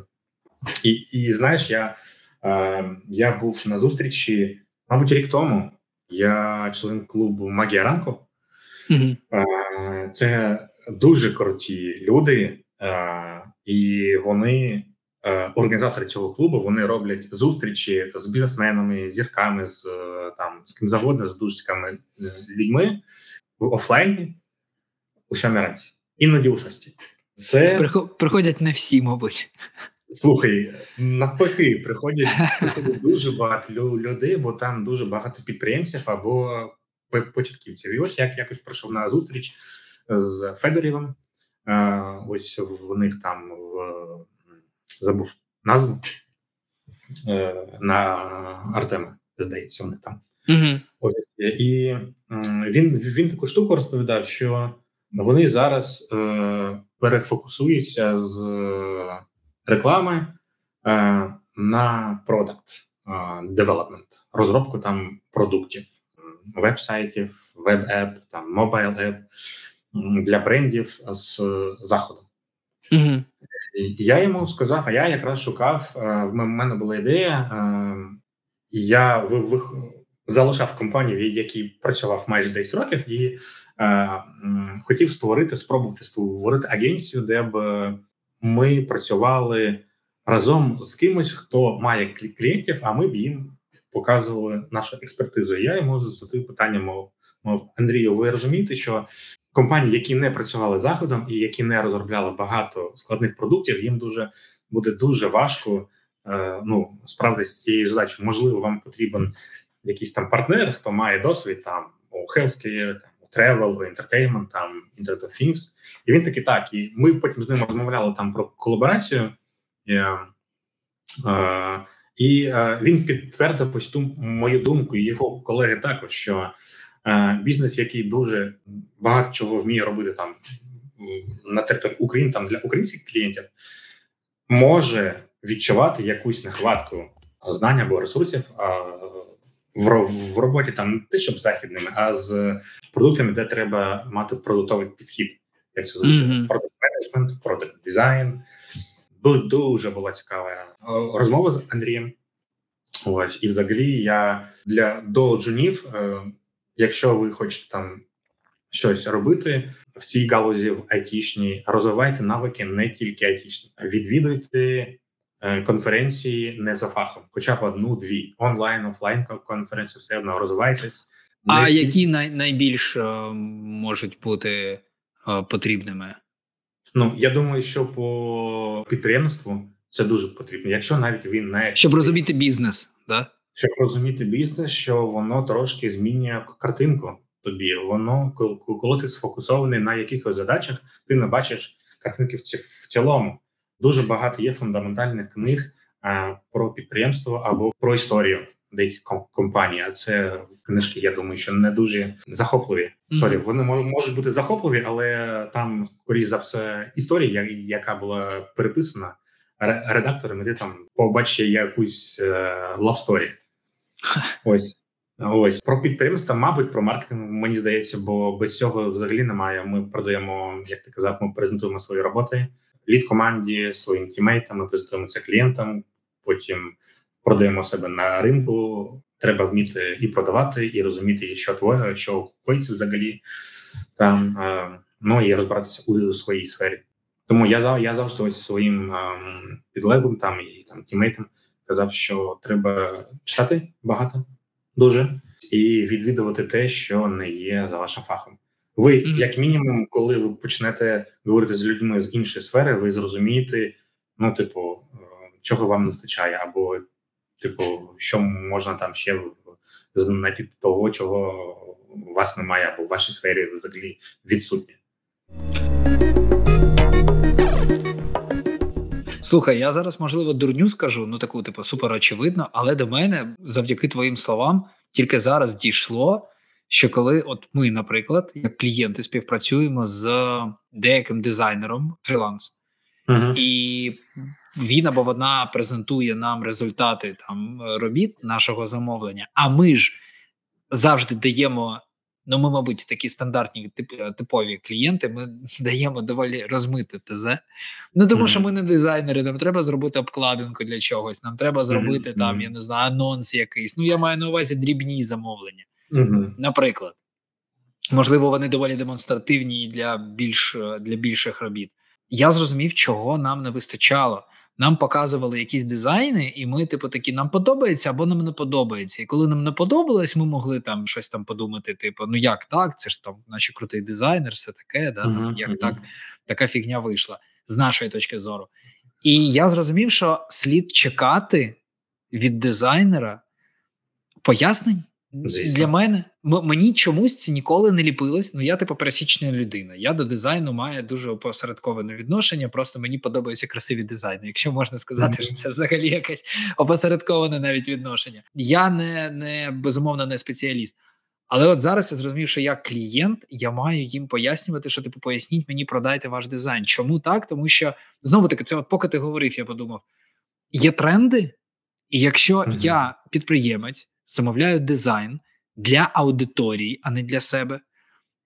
[SPEAKER 1] І і знаєш, я е, я був на зустрічі, мабуть, рік тому. Я член клубу Магія ранку. Mm-hmm. Е, це дуже круті люди, е, і вони організатори цього клубу вони роблять зустрічі з бізнесменами, зірками, з е, там з ким завгодно, з дуже е, людьми в офлайні у сьомій ранці, іноді у шості.
[SPEAKER 2] Це приходять не всі, мабуть.
[SPEAKER 1] Слухай, навпаки, приходять приходять дуже багато людей, бо там дуже багато підприємців або початківців. І ось як якось пройшов на зустріч з Федорівим. Ось в них там забув назву е, на Артема, здається, них там.
[SPEAKER 2] Угу.
[SPEAKER 1] Ось. І він він таку штуку розповідав, що вони зараз е, перефокусуються з реклами е, на product development, розробку там продуктів, веб-сайтів, web app, там mobile app для брендів з заходу.
[SPEAKER 2] Угу.
[SPEAKER 1] Я йому сказав, а я якраз шукав. Е, в мене була ідея, е, і я в, залишав компанію, в якій працював майже 10 років, і е, хотів створити, спробувати створити агенцію, де б ми працювали разом з кимось, хто має клієнтів, а ми б їм показували нашу експертизу. Я йому задав питання, мов, мов Андрію, ви розумієте, що компанії, які не працювали заходом і які не розробляли багато складних продуктів, їм дуже буде дуже важко е, ну справитися з цією задачею. Можливо, вам потрібен якийсь там партнер, хто має досвід там у healthcare, там у travel, у entertainment, там Internet of Things. І він такий так. І ми потім з ним розмовляли там про колаборацію. Е, е, і е, він підтвердив ось ту мою думку, і його колеги також що бізнес, який дуже багато чого вміє робити там на території України, там для українських клієнтів, може відчувати якусь нехватку знань або ресурсів в, роботі там не те, щоб західними, а з продуктами, де треба мати продуктовий підхід. Як це звучить? Mm-hmm. продукт менеджмент, продукт дизайн. Дуже була цікава е, розмова з Андрієм. Ось і взагалі я для до джунів е, Якщо ви хочете там щось робити в цій галузі в айтішній, розвивайте навики не тільки айтішні, відвідуйте е, конференції не за фахом, хоча б одну-дві онлайн, офлайн конференції, все одно розвивайтесь.
[SPEAKER 2] А не... які най- найбільш uh, можуть бути uh, потрібними?
[SPEAKER 1] Ну я думаю, що по підприємству це дуже потрібно. Якщо навіть він не
[SPEAKER 2] щоб розуміти бізнес, да
[SPEAKER 1] щоб розуміти бізнес, що воно трошки змінює картинку тобі. Воно коли ти сфокусований на якихось задачах, ти не бачиш картинки в цілому. Дуже багато є фундаментальних книг про підприємство або про історію деяких компаній. А це книжки, я думаю, що не дуже захопливі. Sorry, вони можуть бути захопливі, але там, скоріш за все, історія, яка була переписана редакторами, де там побачить якусь love story. Ось ось про підприємство, мабуть, про маркетинг мені здається, бо без цього взагалі немає. Ми продаємо, як ти казав, ми презентуємо свої роботи lead команді, своїм teammate ам, ми презентуємо це клієнтам. Потім продаємо себе на ринку. Треба вміти і продавати, і розуміти, що твоє, що коїться взагалі там. Ну і розбиратися у своїй сфері. Тому я я завжди ось своїм підлеглим там і там тімейтам казав, що треба читати багато, дуже і відвідувати те, що не є за вашим фахом. Ви, як мінімум, коли ви почнете говорити з людьми з іншої сфери, ви зрозумієте, ну, типу, е, чого вам не вистачає, або типу, що можна там ще знайти того, чого у вас немає, або в вашій сфері взагалі відсутнє.
[SPEAKER 2] Слухай, я зараз можливо дурню скажу, ну таку типу супер очевидно, але до мене завдяки твоїм словам тільки зараз дійшло, що коли от ми, наприклад, як клієнти співпрацюємо з деяким дизайнером фріланс, uh-huh. і він або вона презентує нам результати там робіт нашого замовлення, а ми ж завжди даємо. Ну, ми, мабуть, такі стандартні тип, типові клієнти. Ми даємо доволі розмите ТЗ. Ну тому mm-hmm. що ми не дизайнери, нам треба зробити обкладинку для чогось. Нам треба зробити mm-hmm. там, я не знаю, анонс якийсь. Ну я маю на увазі дрібні замовлення. Mm-hmm. Наприклад, можливо, вони доволі демонстративні для більш для більших робіт. Я зрозумів, чого нам не вистачало. Нам показували якісь дизайни, і ми, типу, такі нам подобається або нам не подобається. І коли нам не подобалось, ми могли там щось там подумати: типу, ну як так? Це ж там, наче крутий дизайнер, все таке, да, uh-huh, як uh-huh. так така фігня вийшла з нашої точки зору. І я зрозумів, що слід чекати від дизайнера пояснень. Звісно. Для мене мені чомусь це ніколи не ліпилось. Ну я типу пересічна людина. Я до дизайну маю дуже опосередковане відношення. Просто мені подобаються красиві дизайни. Якщо можна сказати, mm-hmm. що це взагалі якесь опосередковане навіть відношення. Я не не безумовно не спеціаліст. Але от зараз я зрозумів, що як клієнт я маю їм пояснювати, що типу поясніть мені, продайте ваш дизайн. Чому так? Тому що знову таки, це от поки ти говорив, я подумав: є тренди, і якщо mm-hmm. я підприємець замовляю дизайн для аудиторії, а не для себе,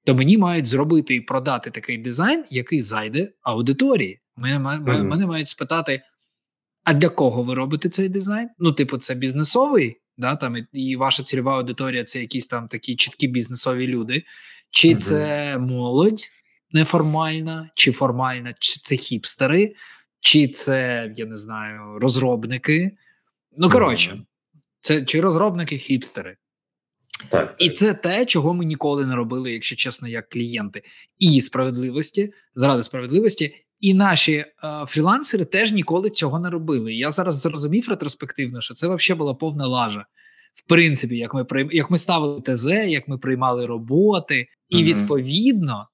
[SPEAKER 2] то мені мають зробити і продати такий дизайн, який зайде аудиторії. Мене, mm-hmm. мене мають спитати: а для кого ви робите цей дизайн? Ну, типу, це бізнесовий, да, там, і ваша цільова аудиторія це якісь там такі чіткі бізнесові люди, чи mm-hmm. це молодь неформальна, чи формальна, чи це хіпстери, чи це, я не знаю, розробники. Ну, коротше, це чи розробники хіпстери. Так, І це те, чого ми ніколи не робили, якщо чесно, як клієнти, і справедливості, заради справедливості, і наші е, фрілансери теж ніколи цього не робили. Я зараз зрозумів ретроспективно, що це взагалі була повна лажа. В принципі, як ми прийм... як ми ставили ТЗ, як ми приймали роботи, і mm відповідно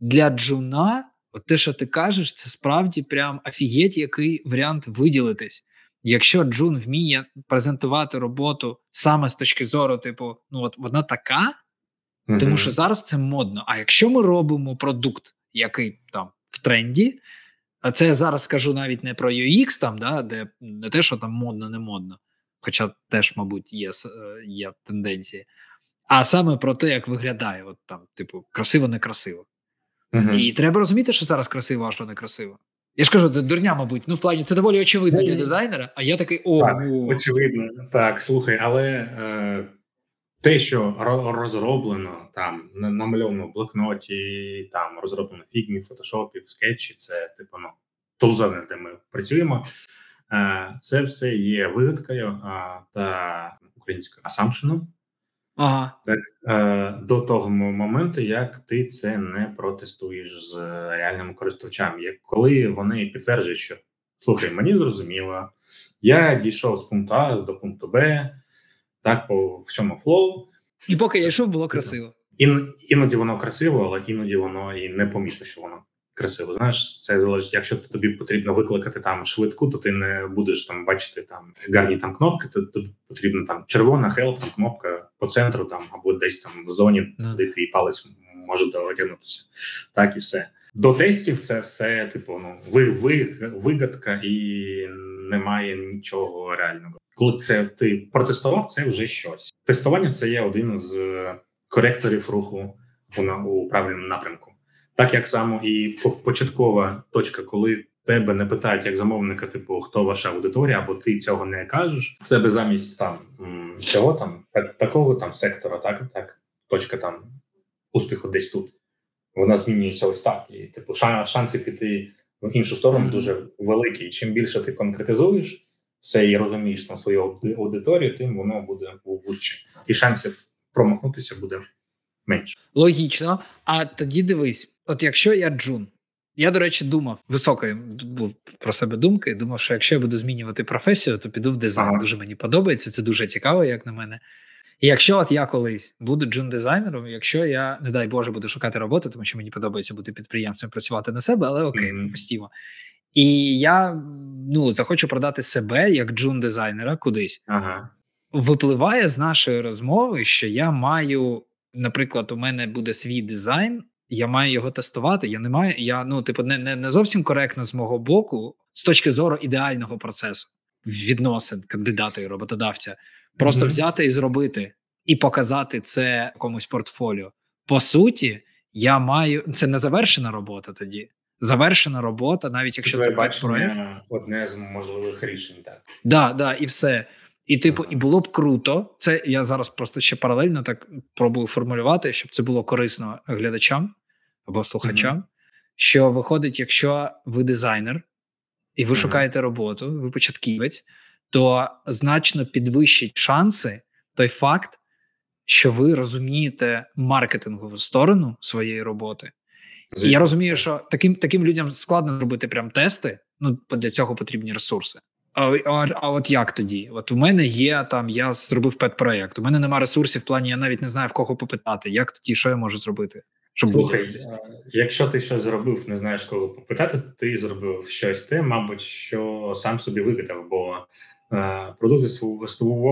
[SPEAKER 2] для джуна, от те, що ти кажеш, це справді прям офігеть, який варіант виділитись. Якщо Джун вміє презентувати роботу саме з точки зору, типу, ну от вона така, uh-huh. тому що зараз це модно. А якщо ми робимо продукт, який там в тренді, а це я зараз скажу навіть не про UX, там, да, де не те, що там модно, не модно, хоча теж, мабуть, є е, є тенденції, а саме про те, як виглядає, от там, типу, красиво, некрасиво. Uh-huh. І треба розуміти, що зараз красиво, а що некрасиво. Я ж кажу, дурня, мабуть, ну в плані це доволі очевидно для дизайнера, а я такий о.
[SPEAKER 1] Так, очевидно. Так, слухай, але е, те, що розроблено там, намальовано в блокноті, там розроблено фігмі, фотошопі, скетчі, це типу ну, тулзовне, де ми працюємо. Е, Це все є вигадкою е, та українською assumption ом. Ага. Так е, до того моменту, як ти це не протестуєш з реальними користувачами, як коли вони підтверджують, що слухай, мені зрозуміло, я дійшов з пункту А до пункту Б, так по всьому flow.
[SPEAKER 2] І поки я йшов, було красиво.
[SPEAKER 1] Ін, іноді воно красиво, але іноді воно і не помітно, що воно красиво. Знаєш, це залежить. Якщо тобі потрібно викликати там швидку, то ти не будеш там бачити там гарні там кнопки. То тобі потрібна там червона хелп, там кнопка по центру, там або десь там в зоні, mm. де твій палець може дотягнутися. Так і все. До тестів це все, типу, ну ви, ви вигадка і немає нічого реального. Коли це ти протестував, це вже щось. Тестування це є один з коректорів руху у, у правильному напрямку. Так як само і початкова точка, коли тебе не питають як замовника, типу хто ваша аудиторія, або ти цього не кажеш. В тебе замість там цього там так, такого там сектора, так так точка там успіху десь тут. Вона змінюється ось так. І типу шанси піти в іншу сторону дуже великі. І чим більше ти конкретизуєш все і розумієш там свою аудиторію, тим воно буде вужче. І шансів промахнутися буде менше.
[SPEAKER 2] Логічно. А тоді дивись, от якщо я Джун, я, до речі, думав високої був про себе думки. Думав, що якщо я буду змінювати професію, то піду в дизайн. Ага. Дуже мені подобається. Це дуже цікаво, як на мене. І якщо от я колись буду джун-дизайнером, якщо я, не дай Боже, буду шукати роботу, тому що мені подобається бути підприємцем, працювати на себе, але окей,
[SPEAKER 1] Мгм.
[SPEAKER 2] постійно. І я ну, захочу продати себе як джун-дизайнера кудись.
[SPEAKER 1] Ага.
[SPEAKER 2] Випливає з нашої розмови, що я маю, наприклад, у мене буде свій дизайн, я маю його тестувати. Я не маю, я ну, типу, не, не, не зовсім коректно з мого боку, з точки зору ідеального процесу відносин кандидата і роботодавця. Просто
[SPEAKER 1] Мгм.
[SPEAKER 2] взяти і зробити, і показати це комусь портфоліо. По суті, я маю це не завершена робота тоді. Завершена робота, навіть якщо
[SPEAKER 1] твоє
[SPEAKER 2] це проект.
[SPEAKER 1] одне з можливих рішень, так.
[SPEAKER 2] Да, да, і все. І, типу, і було б круто. Це я зараз просто ще паралельно так пробую формулювати, щоб це було корисно глядачам або слухачам. Що виходить, якщо ви дизайнер і ви
[SPEAKER 1] Мгм.
[SPEAKER 2] шукаєте роботу, ви початківець, то значно підвищить шанси той факт, що ви розумієте маркетингову сторону своєї роботи. І я розумію, що таким таким людям складно зробити прям тести. Ну для цього потрібні ресурси. А, а, а от як тоді? От у мене є там, я зробив педпроект. У мене нема ресурсів в плані, я навіть не знаю в кого попитати. Як тоді, що я можу зробити? Щоб
[SPEAKER 1] Слухай,
[SPEAKER 2] виділитись?
[SPEAKER 1] е, якщо ти щось зробив, не знаєш кого попитати, ти зробив щось те, мабуть, що сам собі вигадав, бо е, продукти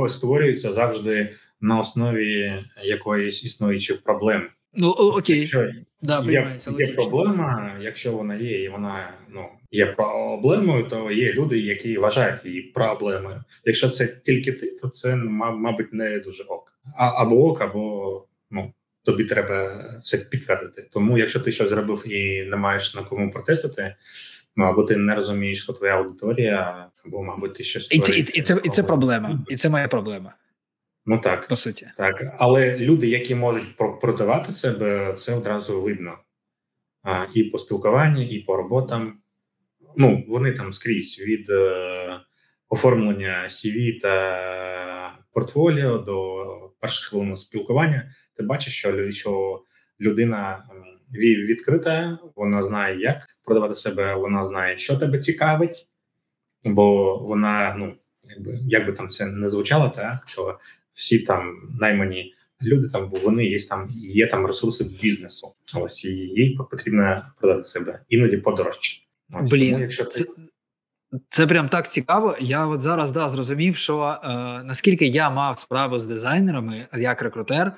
[SPEAKER 1] створюються завжди на основі якоїсь існуючої проблеми.
[SPEAKER 2] Ну окей,
[SPEAKER 1] Якщо
[SPEAKER 2] да,
[SPEAKER 1] є, є проблема, якщо вона є, і вона ну є проблемою, то є люди, які вважають її проблемою. Якщо це тільки ти, то це ма- мабуть не дуже ок. А або ок, або ну тобі треба це підтвердити. Тому, якщо ти щось зробив і не маєш на кому протестити, ну або ти не розумієш, хто твоя аудиторія, або мабуть ти щось
[SPEAKER 2] І це, і, і, це, і це проблема. І це моя проблема,
[SPEAKER 1] Ну так.
[SPEAKER 2] по суті.
[SPEAKER 1] Так, але люди, які можуть про- продавати себе, це одразу видно. А, і по спілкуванню, і по роботам. Ну, вони там скрізь від е, оформлення CV та портфоліо до перших хвилин спілкування. Ти бачиш, що, що людина відкрита, вона знає, як продавати себе, вона знає, що тебе цікавить, бо вона, ну, якби, як би там це не звучало, так, то всі там наймані люди там, бо вони є там, є там ресурси бізнесу. Ось і їй потрібно продати себе іноді подорожче. Ось,
[SPEAKER 2] Блін,
[SPEAKER 1] тому, якщо ти
[SPEAKER 2] Це, прям так цікаво. Я от зараз да, зрозумів, що е, наскільки я мав справу з дизайнерами як рекрутер,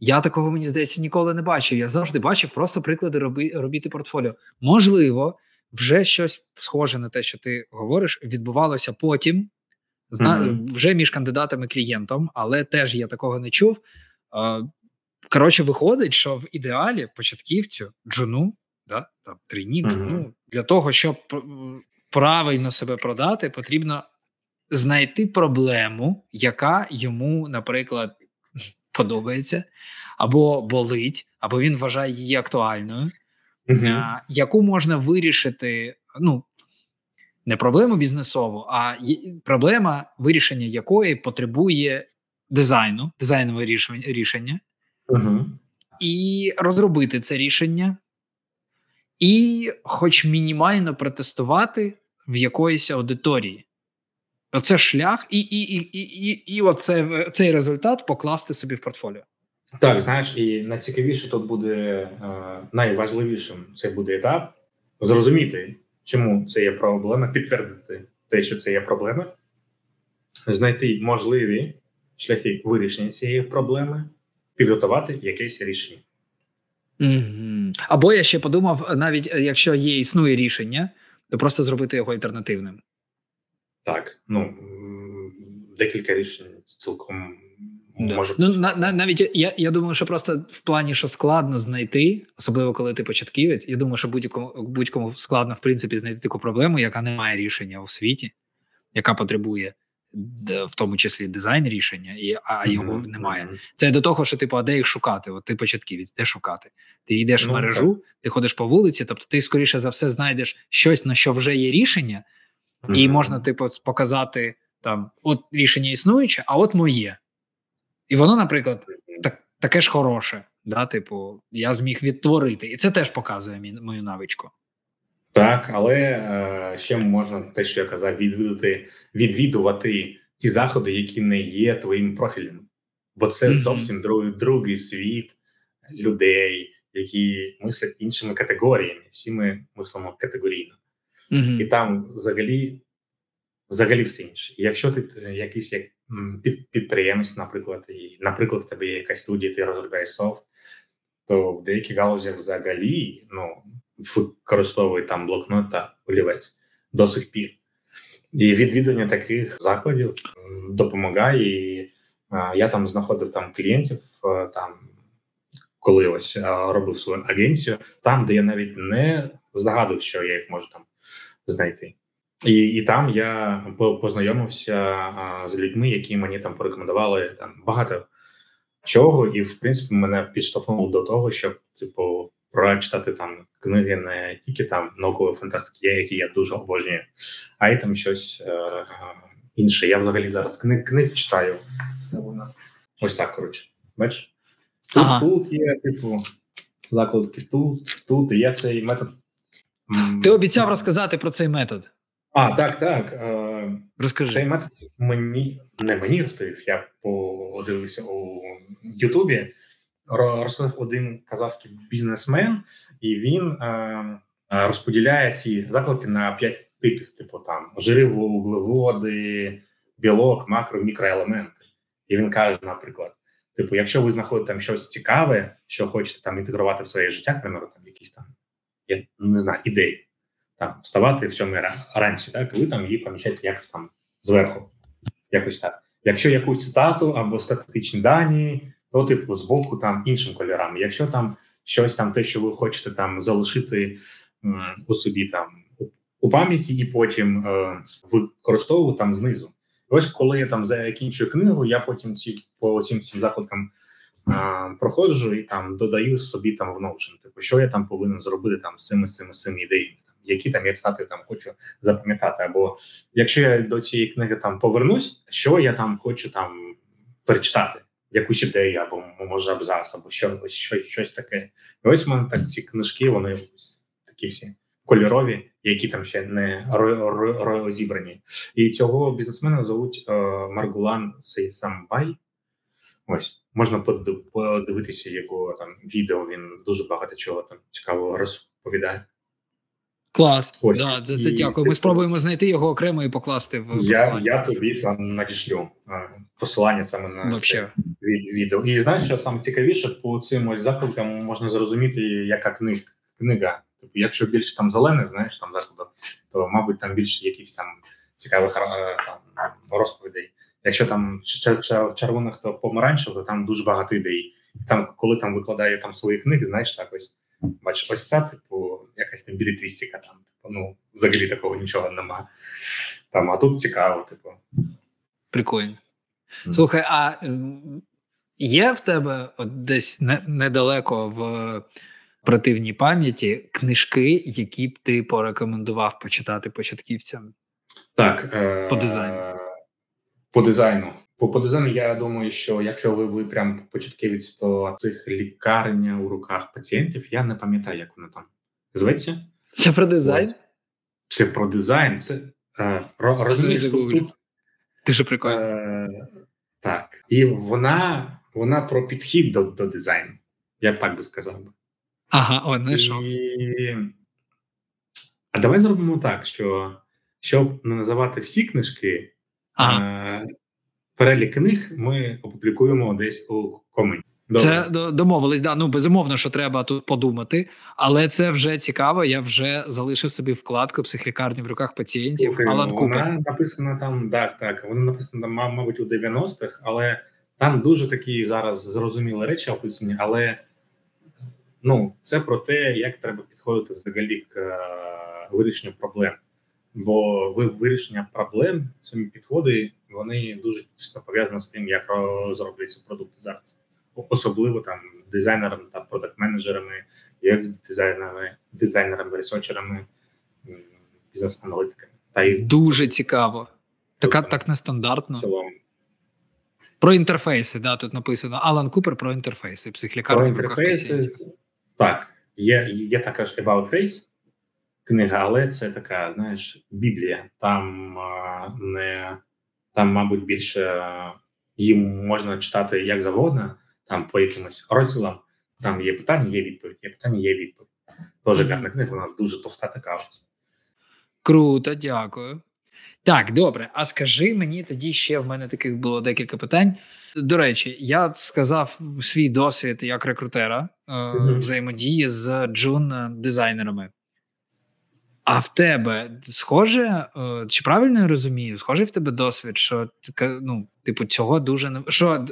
[SPEAKER 2] я такого мені здається ніколи не бачив. Я завжди бачив просто приклади роби, робіти портфоліо. Можливо, вже щось схоже на те, що ти говориш, відбувалося потім. Зна,
[SPEAKER 1] Мгм.
[SPEAKER 2] вже між кандидатом і клієнтом, але теж я такого не чув. Е, Коротше, виходить, що в ідеалі початківцю джуну, да, там трійні джуну, для того, щоб правильно себе продати, потрібно знайти проблему, яка йому, наприклад, подобається, або болить, або він вважає її актуальною, а, яку можна вирішити. Ну не проблему бізнесову, а проблема, вирішення якої потребує дизайну, дизайнове рішення,
[SPEAKER 1] Мгм.
[SPEAKER 2] і розробити це рішення, і, хоч мінімально протестувати в якоїсь аудиторії. Оце шлях, і, і, і, і, і, і оце, цей результат покласти собі в портфоліо.
[SPEAKER 1] Так, знаєш, і найцікавіше тут буде е, найважливішим це буде етап зрозуміти, чому це є проблема, підтвердити те, що це є проблема, знайти можливі шляхи вирішення цієї проблеми, підготувати якесь рішення.
[SPEAKER 2] Угу. Або я ще подумав, навіть е, якщо є існує рішення, то просто зробити його альтернативним.
[SPEAKER 1] Так, ну декілька рішень цілком
[SPEAKER 2] Да.
[SPEAKER 1] може
[SPEAKER 2] Ну, на, на, навіть я, я думаю, що просто в плані, що складно знайти, особливо коли ти початківець. Я думаю, що будь-кому будь-кому складно в принципі знайти таку проблему, яка не має рішення у світі, яка потребує в тому числі дизайн рішення, і а його
[SPEAKER 1] Мгм,
[SPEAKER 2] немає. Це до того, що типу, а де їх шукати? От ти початківець, де шукати? Ти йдеш в
[SPEAKER 1] Ну,
[SPEAKER 2] мережу, ти ходиш по вулиці, тобто ти скоріше за все знайдеш щось, на що вже є рішення, і
[SPEAKER 1] Мгм.
[SPEAKER 2] можна, типу, показати там: от рішення існуюче, а от моє. І воно, наприклад, так, таке ж хороше. Да? Типу, я зміг відтворити. І це теж показує мій, мою навичку.
[SPEAKER 1] Так, але е, ще можна те, що я казав, відвідати, відвідувати ті заходи, які не є твоїм профілем. бо це зовсім другий, другий світ людей, які мислять іншими категоріями. Всі ми мислимо категорійно, mm-hmm. і там взагалі взагалі все інше. І якщо ти е, якийсь як підприємець, наприклад, і, наприклад, в тебе є якась студія, ти розробляєш софт, то в деяких галузях взагалі ну, використовують там блокнот та олівець до сих пір. І відвідування таких закладів допомагає. І я там знаходив там клієнтів, там коли ось робив свою агенцію, там, де я навіть не здогадував, що я їх можу там знайти. І і там я познайомився а, з людьми, які мені там порекомендували там багато чого, і в принципі мене підштовхнуло до того, щоб типу прочитати там книги не тільки там наукової фантастики, які я дуже обожнюю, а й там щось е, інше. Я взагалі зараз книг книг читаю. Ось так коротше. Бачиш? Тут, ага. тут є, типу, закладки тут, тут і є цей метод.
[SPEAKER 2] Ти обіцяв розказати про цей метод.
[SPEAKER 1] А, так, так. Е,
[SPEAKER 2] Розкажи.
[SPEAKER 1] Цей метод мені не мені розповів. Я подивився у Ютубі. Розказав один казахський бізнесмен, і він е, розподіляє ці закладки на п'ять типів: типу там жири, вуглеводи, білок, макро, мікроелементи. І він каже, наприклад: типу, якщо ви знаходите там щось цікаве, що хочете там інтегрувати в своє життя, примерно, там якісь там я не знаю ідеї там вставати в сьомій ранці, так ви там її поміщаєте якось там зверху, якось так. Якщо якусь стату або статистичні дані, то типу з боку там іншим кольорам. Якщо там щось там, те, що ви хочете там залишити м, у собі там у пам'яті, і потім е, використовувати там знизу. Ось коли я там закінчую книгу, я потім ці по цим всім закладкам е, проходжу і там додаю собі там в Notion, Типу, що я там повинен зробити там з цими цими, з цими ідеями які там як стати там хочу запам'ятати. Або якщо я до цієї книги там повернусь, що я там хочу там перечитати, якусь ідею, або може абзац, або що, щось, щось таке. І ось в мене так ці книжки, вони такі всі кольорові, які там ще не розібрані. І цього бізнесмена зовуть е, Маргулан Сейсамбай. Ось можна подивитися його там відео. Він дуже багато чого там цікавого розповідає.
[SPEAKER 2] Клас, Ось. да, це, це і, дякую. Ми спробуємо знайти його окремо і покласти в
[SPEAKER 1] я. Я тобі там надішлю посилання саме на Вообще. це відео. І знаєш, що саме цікавіше по цим ось закладкам можна зрозуміти, яка книга. книга. Тобто, якщо більше там зелених, знаєш там закладок, то мабуть там більше якихось там цікавих там розповідей. Якщо там червоних, то помаранчевих, то там дуже багато ідей. Там, коли там викладає там свої книги, знаєш так ось бачиш, ось це, типу, якась там білітвістика, там, типу, ну, взагалі такого нічого нема. Там, А тут цікаво, типу.
[SPEAKER 2] Прикольно. Mm. Слухай, а є в тебе от десь не, недалеко в противній пам'яті книжки, які б ти порекомендував почитати початківцям?
[SPEAKER 1] Так.
[SPEAKER 2] Е- по дизайну.
[SPEAKER 1] По дизайну. По, по дизайну, я думаю, що якщо ви ви прям початківець, то цих лікарня у руках пацієнтів, я не пам'ятаю, як воно там зветься.
[SPEAKER 2] Це про дизайн?
[SPEAKER 1] Це про дизайн. Це е, розумієш, тут,
[SPEAKER 2] дуже прикольно.
[SPEAKER 1] Е, так, і вона вона про підхід до до дизайну. Я б так би сказав. би.
[SPEAKER 2] Ага, о, не що.
[SPEAKER 1] А давай зробимо так, що щоб не називати всі книжки, ага. е, перелік книг ми опублікуємо десь у коменті.
[SPEAKER 2] Це домовились. Да, ну безумовно, що треба тут подумати, але це вже цікаво. Я вже залишив собі вкладку психлікарні в руках пацієнтів.
[SPEAKER 1] Слухай, Алан Купер. Вона написана там, так, так. Вона написана там, мабуть, у 90-х, але там дуже такі зараз зрозумілі речі описані, але ну це про те, як треба підходити взагалі к е, вирішенню проблем. Бо вирішення проблем цими підходи вони дуже тісно пов'язані з тим, як розробляються продукти зараз, особливо там дизайнерами та продакт-менеджерами, як дизайнерами, дизайнерами, ресерчерами, бізнес-аналітиками.
[SPEAKER 2] Та й дуже цікаво. Така так нестандартно. Про інтерфейси, да, тут написано Алан Купер про інтерфейси,
[SPEAKER 1] Про інтерфейси, так. Є є також About Face книга, але це така, знаєш, біблія. Там не там, мабуть, більше їм можна читати як завгодно, там по якимось розділам. Там є питання, є відповідь, є питання, є відповідь. Дуже гарна книга, вона дуже товста така.
[SPEAKER 2] Круто, дякую. Так, добре. А скажи мені тоді ще в мене таких було декілька питань. До речі, я сказав свій досвід як рекрутера е, mm-hmm. взаємодії з джун дизайнерами. А в тебе схоже, е, чи правильно я розумію, схожий в тебе досвід, що ну, типу, цього дуже не що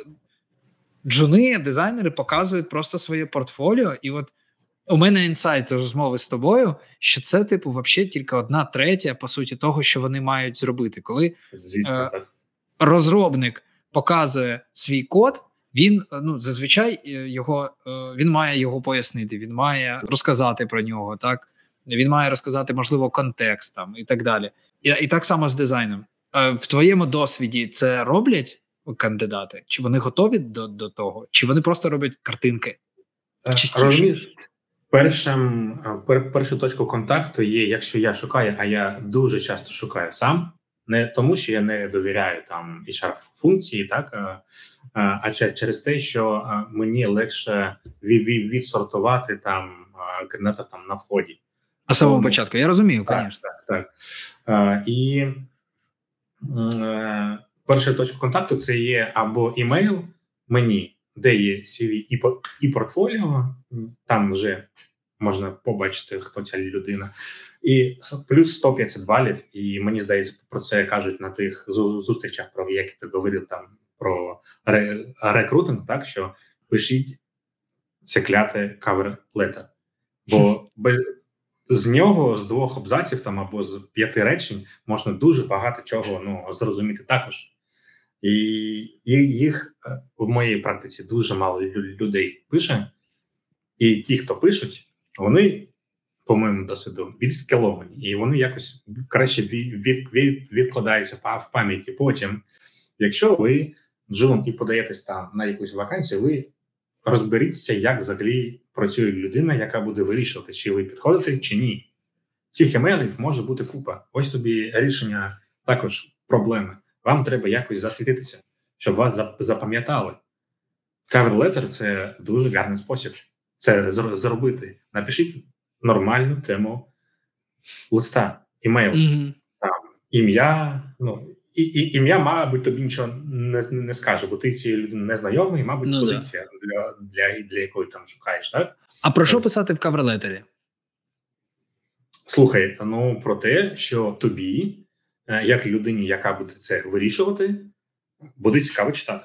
[SPEAKER 2] джуни, дизайнери показують просто своє портфоліо, і от у мене інсайт розмови з тобою, що це, типу, взагалі тільки одна третя, по суті, того, що вони мають зробити. Коли
[SPEAKER 1] Звісно, е,
[SPEAKER 2] розробник показує свій код, він ну зазвичай е, його е, він має його пояснити, він має розказати про нього, так він має розказати, можливо, контекст там і так далі. І, і так само з дизайном. Е, в твоєму досвіді це роблять кандидати? Чи вони готові до до того, чи вони просто роблять картинки?
[SPEAKER 1] Е, розумієш, першим е, пер, першу точку контакту є, якщо я шукаю, а я дуже часто шукаю сам, не тому, що я не довіряю там hr функції, так а через те, що мені легше від, від, відсортувати там кандидата там на вході.
[SPEAKER 2] На самому початку, я розумію,
[SPEAKER 1] звісно. Так, так, так. І е, перша точка контакту це є або імейл мені, де є CV і і портфоліо, там вже можна побачити, хто ця людина, і плюс 150 балів. І мені здається, про це кажуть на тих зустрічах, про які ти говорив там про рекрутинг, так що пишіть це кляте кавер летер. Бо з нього з двох абзаців там або з п'яти речень можна дуже багато чого ну зрозуміти також. І, їх е, в моїй практиці дуже мало людей пише, і ті, хто пишуть, вони, по моєму досвіду, більш скеловані, і вони якось краще від, від, відкладаються в пам'яті. Потім, якщо ви джун і подаєтесь там на якусь вакансію, ви розберіться, як взагалі працює людина, яка буде вирішувати, чи ви підходите, чи ні. Цих емейлів може бути купа. Ось тобі рішення також проблеми. Вам треба якось засвітитися, щоб вас запам'ятали. Cover letter – це дуже гарний спосіб це зробити. Напишіть нормальну тему листа, імейл, mm-hmm. там, ім'я. ну, і, і ім'я, мабуть, тобі нічого не не скаже, бо ти цієї людини не знайомий, мабуть, ну, позиція да. для для, для якої там шукаєш, так?
[SPEAKER 2] А про що е. писати в каверлетері?
[SPEAKER 1] Слухай, ну про те, що тобі, е, як людині, яка буде це вирішувати, буде цікаво читати.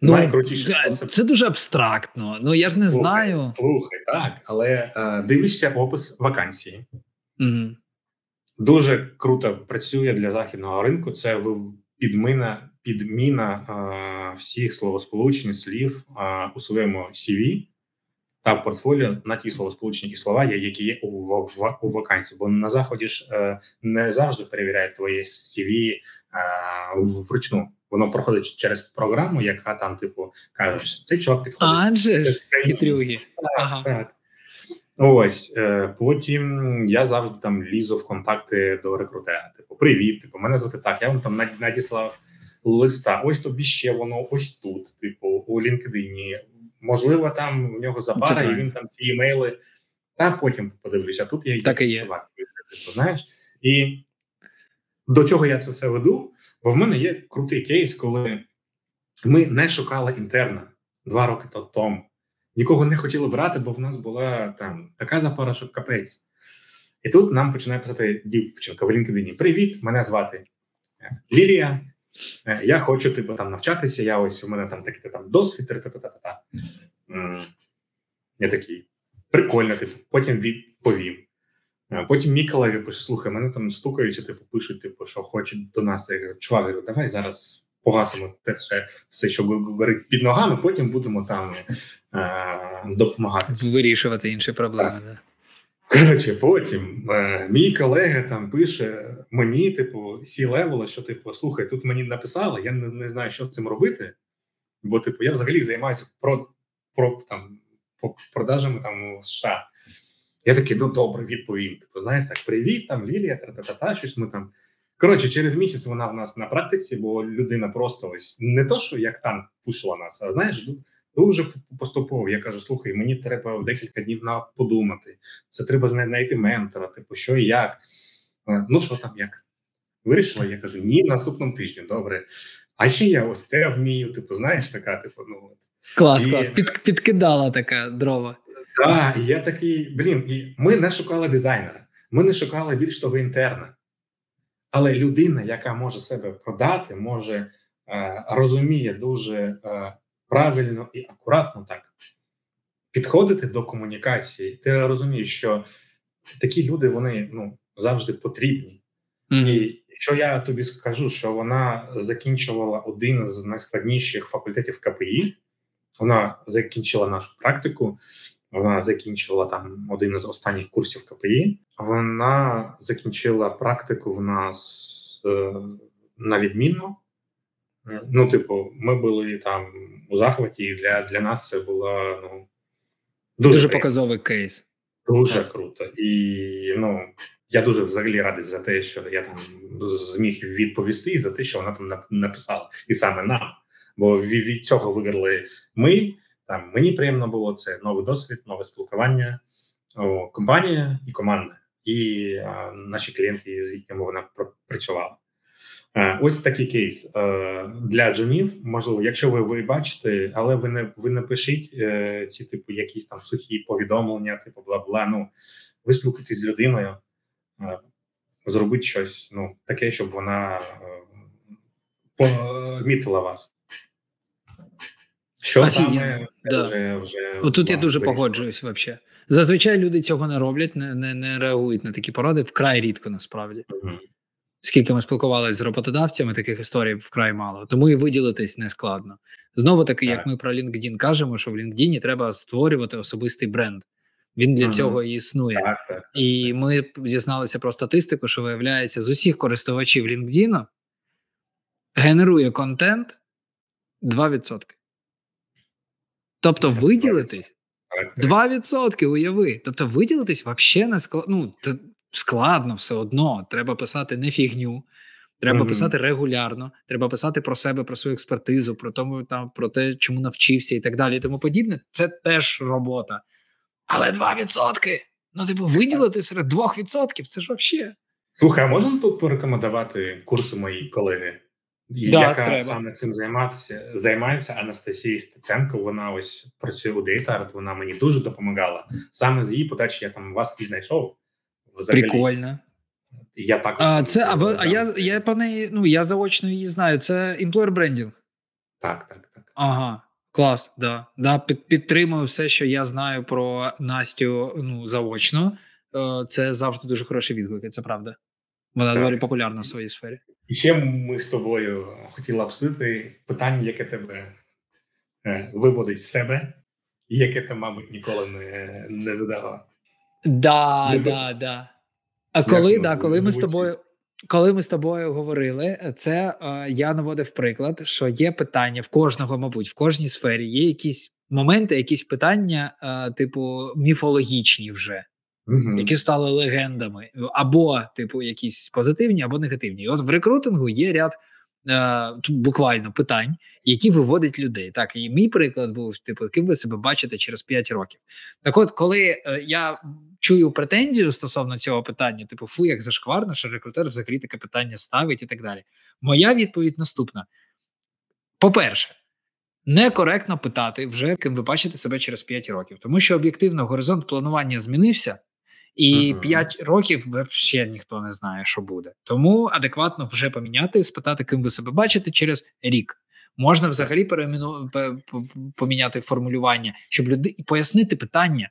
[SPEAKER 2] Ну, Найкрутіше це, це дуже абстрактно. Ну я ж не
[SPEAKER 1] слухай,
[SPEAKER 2] знаю.
[SPEAKER 1] Слухай, так, але е, дивишся опис вакансії.
[SPEAKER 2] Угу.
[SPEAKER 1] Дуже круто працює для західного ринку. Це підміна підміна а, всіх словосполучень слів а, у своєму CV та портфоліо на ті словосполучені і слова, які є у в, у вакансії. Бо на заході ж а, е, не завжди перевіряють твоє CV а, вручну. Воно проходить через програму, яка там, типу, кажеш, цей чоловік підходить.
[SPEAKER 2] Адже це, це. Так, ага.
[SPEAKER 1] так. Ось е, потім я завжди там лізу в контакти до рекрутера. Типу, привіт, типу, мене звати так. Я вам там надіслав листа. Ось тобі ще воно ось тут. Типу, у LinkedIn. Можливо, там в нього запара, і він там ці імейли. Та потім подивлюся. Тут я
[SPEAKER 2] так і є.
[SPEAKER 1] чувак. Типу, знаєш, і до чого я це все веду? Бо в мене є крутий кейс, коли ми не шукали інтерна два роки тому нікого не хотіли брати, бо в нас була там така запара, що капець. І тут нам починає писати дівчинка в LinkedIn. Привіт, мене звати е, Лілія. Е, я хочу типу там навчатися. Я ось у мене там такий там досвід. Та-та-та-та-та. Я такий прикольно, типу, потім відповім. Е, потім колега пише: слухай, мене там стукають, типу, пишуть, типу, що хочуть до нас. Я кажу, чувак, говорю, давай зараз погасимо те все, все, що горить під ногами, потім будемо там е, допомагати.
[SPEAKER 2] Вирішувати інші проблеми.
[SPEAKER 1] Так. Коротше, потім е, мій колега там пише мені, типу, сі левела, що типу, слухай, тут мені написали, я не, не знаю, що з цим робити. Бо, типу, я взагалі займаюся про, про там продажами там в США. Я такий, ну добре, відповім. Типу, знаєш, так, привіт, там Лілія, та-та-та, щось ми там Коротше, через місяць вона в нас на практиці, бо людина просто ось не то, що як там пушила нас, а знаєш, дуже поступово. Я кажу: слухай, мені треба декілька днів на подумати. Це треба знайти ментора, типу, що і як. Ну що там, як вирішила? Я кажу: ні, наступному тижні, добре. А ще я ось це вмію. Типу, знаєш, така, типу, ну от.
[SPEAKER 2] Клас, і, клас. Під, підкидала така дрова.
[SPEAKER 1] Так, і я такий, блін, і ми не шукали дизайнера, ми не шукали більш того інтерна. Але людина, яка може себе продати, може е, розуміє дуже е, правильно і акуратно так підходити до комунікації. Ти розумієш, що такі люди вони ну завжди потрібні. Mm-hmm. І що я тобі скажу, що вона закінчувала один з найскладніших факультетів КПІ. Вона закінчила нашу практику, вона закінчила там один із останніх курсів КПІ. Вона закінчила практику в нас е, на відмінно. Ну, типу, ми були там у захваті, і для для нас це було ну
[SPEAKER 2] дуже, дуже показовий кейс.
[SPEAKER 1] Дуже так. круто. І ну я дуже взагалі радий за те, що я там зміг відповісти, і за те, що вона там написала, і саме нам. Бо від цього виграли ми. Там мені приємно було це новий досвід, нове спілкування, о, компанія і команда, і а, наші клієнти, з якими вона працювала. Е, ось такий кейс е, для джунів. Можливо, якщо ви ви бачите, але ви не ви не пишіть е, ці типу якісь там сухі повідомлення, типу бла бла. Ну ви спілкуєтесь з людиною, зробіть щось ну таке, щоб вона помітила вас.
[SPEAKER 2] Що саме да. вже вже отут я дуже погоджуюсь. Взагалі. Зазвичай люди цього не роблять, не не, не реагують на такі поради вкрай рідко насправді. Угу. Скільки ми спілкувалися з роботодавцями, таких історій вкрай мало, тому і виділитись не складно. Знову таки, так. як ми про LinkedIn кажемо, що в LinkedIn треба створювати особистий бренд. Він для mm цього і існує. Так, так, і ми дізналися про статистику, що виявляється, з усіх користувачів LinkedIn генерує контент 2%. Тобто виділитись 2%, уяви. Тобто виділитись взагалі не складно. Ну, складно все одно. Треба писати не фігню, треба mm-hmm. писати регулярно, треба писати про себе, про свою експертизу, про тому, там, про те, чому навчився і так далі. І тому подібне. Це теж робота. Але 2%. Ну, типу, виділити серед 2%, це ж взагалі.
[SPEAKER 1] Слухай, а можна тут порекомендувати курси моєї колеги? Да, яка треба. саме цим займатися займається Анастасія Стеценко. Вона ось працює у DataArt, Вона мені дуже допомагала. Саме з її подачі я там вас і знайшов.
[SPEAKER 2] Взагалі. Прикольно.
[SPEAKER 1] Я також
[SPEAKER 2] а це а, а я я по неї. Ну я заочно її знаю. Це employer branding.
[SPEAKER 1] Так, так, так.
[SPEAKER 2] Ага, клас. Да, да, під, підтримую все, що я знаю про Настю. Ну заочно. Е, це завжди дуже хороші відгуки. Це правда. Вона доволі популярна в своїй сфері.
[SPEAKER 1] І ще ми з тобою хотіли обсудити питання, яке тебе е, виводить з себе, і яке ти, мабуть, ніколи не не задавав.
[SPEAKER 2] Да, не да, да. А коли да, коли ми з тобою. Коли ми з тобою говорили, це е, я наводив приклад, що є питання в кожного, мабуть, в кожній сфері є якісь моменти, якісь питання, е, типу, міфологічні вже угу. які стали легендами, або, типу, якісь позитивні, або негативні. І От в рекрутингу є ряд е, буквально питань, які виводять людей. Так, і мій приклад був: типу, ким ви себе бачите через 5 років. Так, от, коли е, я чую претензію стосовно цього питання, типу, фу, як зашкварно, що рекрутер взагалі таке питання ставить і так далі. Моя відповідь наступна: по-перше. Некоректно питати вже ким ви бачите себе через 5 років, тому що об'єктивно горизонт планування змінився, і uh 5 років взагалі ніхто не знає, що буде. Тому адекватно вже поміняти, спитати, ким ви себе бачите через рік. Можна взагалі переміну поміняти формулювання, щоб люди пояснити питання,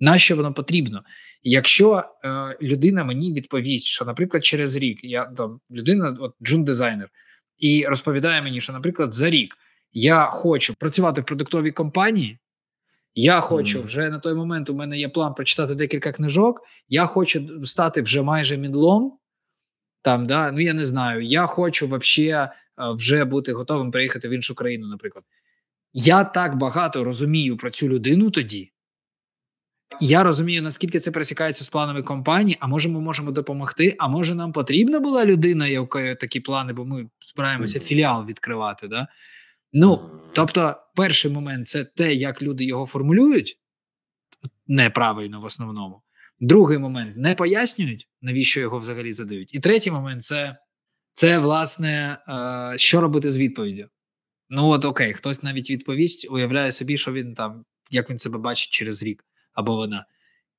[SPEAKER 2] на що воно потрібно. Якщо е, людина мені відповість, що, наприклад, через рік я там людина, от джун дизайнер, і розповідає мені, що, наприклад, за рік я хочу працювати в продуктовій компанії. Я хочу вже на той момент. У мене є план прочитати декілька книжок. Я хочу стати вже майже мідлом. Там, да, ну я не знаю. Я хочу вообще е, вже бути готовим приїхати в іншу країну, наприклад. Я так багато розумію про цю людину тоді, Я розумію, наскільки це пересікається з планами компанії. А може, ми можемо допомогти? А може, нам потрібна була людина, якої такі плани, бо ми збираємося філіал відкривати. Да? Ну тобто, перший момент це те, як люди його формулюють неправильно в основному. Другий момент не пояснюють, навіщо його взагалі задають. І третій момент це, це власне, е, що робити з відповіддю. Ну от окей, хтось навіть відповість, уявляє собі, що він там, як він себе бачить через рік або вона.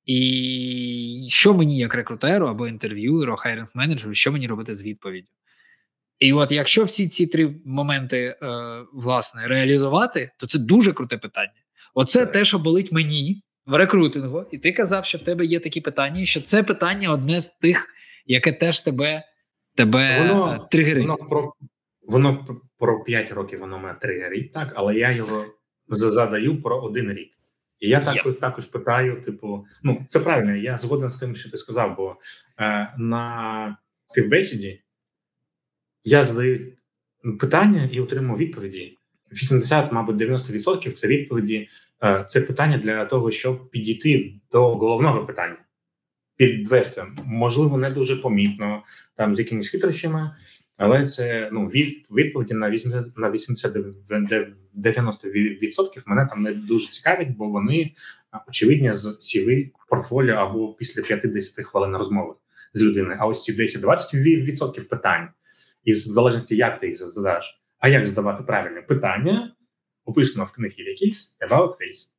[SPEAKER 2] І що мені, як рекрутеру, або інтерв'юеру, хайринг менеджеру, що мені робити з відповіддю? І от якщо всі ці три моменти е, власне реалізувати, то це дуже круте питання. Оце так. те, що болить мені в рекрутингу, і ти казав, що в тебе є такі питання, що це питання одне з тих, яке теж тебе тебе воно, е, тригерить.
[SPEAKER 1] Воно про воно про 5 років воно мене тригерить, так, але я його задаю про один рік. І я також yes. також питаю: типу, ну це правильно, я згоден з тим, що ти сказав, бо е, на співбесіді я задаю питання і отримую відповіді. 80, мабуть, 90% це відповіді. Е, це питання для того, щоб підійти до головного питання, підвести. Можливо, не дуже помітно, там з якимись хитрощами, але це ну від відповіді на 80, на 80 90% мене там не дуже цікавить, бо вони очевидні з CV портфоліо або після 50 хвилин розмови з людиною. А ось ці 10-20% питань, і в залежності, як ти їх задаш, а як задавати правильне питання, описано в книгі в якійсь About Face.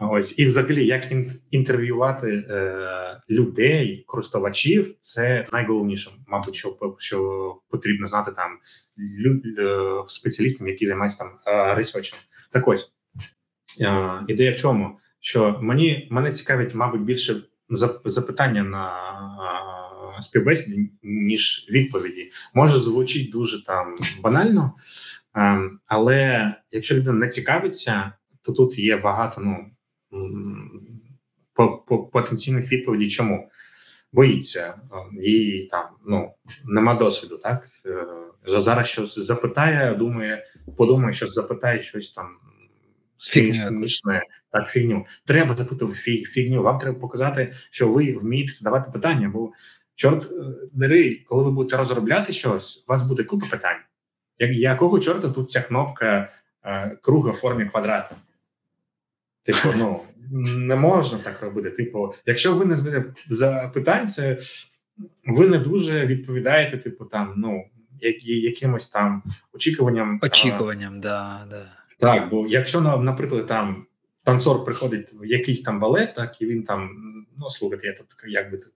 [SPEAKER 1] Ось і, взагалі, як інтерв'ювати е, людей, користувачів, це найголовніше, мабуть, що що потрібно знати там лю, е, спеціалістам, які займаються там ресерчем. Так ось е, ідея в чому? Що мені мене цікавить, мабуть, більше запитання на е, співбесіді, ніж відповіді. Може звучить дуже там банально, е, але якщо людина не цікавиться то тут є багато ну по, по потенційних відповідей, чому боїться їй там ну нема досвіду, так е, зараз щось запитає, думає, подумає, що запитає щось там смішне, так фігню. Треба запитувати фіг, фігню. Вам треба показати, що ви вмієте задавати питання, бо чорт е, дери, коли ви будете розробляти щось, у вас буде купа питань. Як якого чорта тут ця кнопка е, круга в формі квадрата? Типу, ну не можна так робити. Типу, якщо ви не знаєте запитань, це ви не дуже відповідаєте, типу, там, ну якимось там очікуванням.
[SPEAKER 2] Очікуванням, а, да, да.
[SPEAKER 1] Так, бо якщо наприклад, там танцор приходить в якийсь там балет, так і він там, ну слухайте, я тут якби тут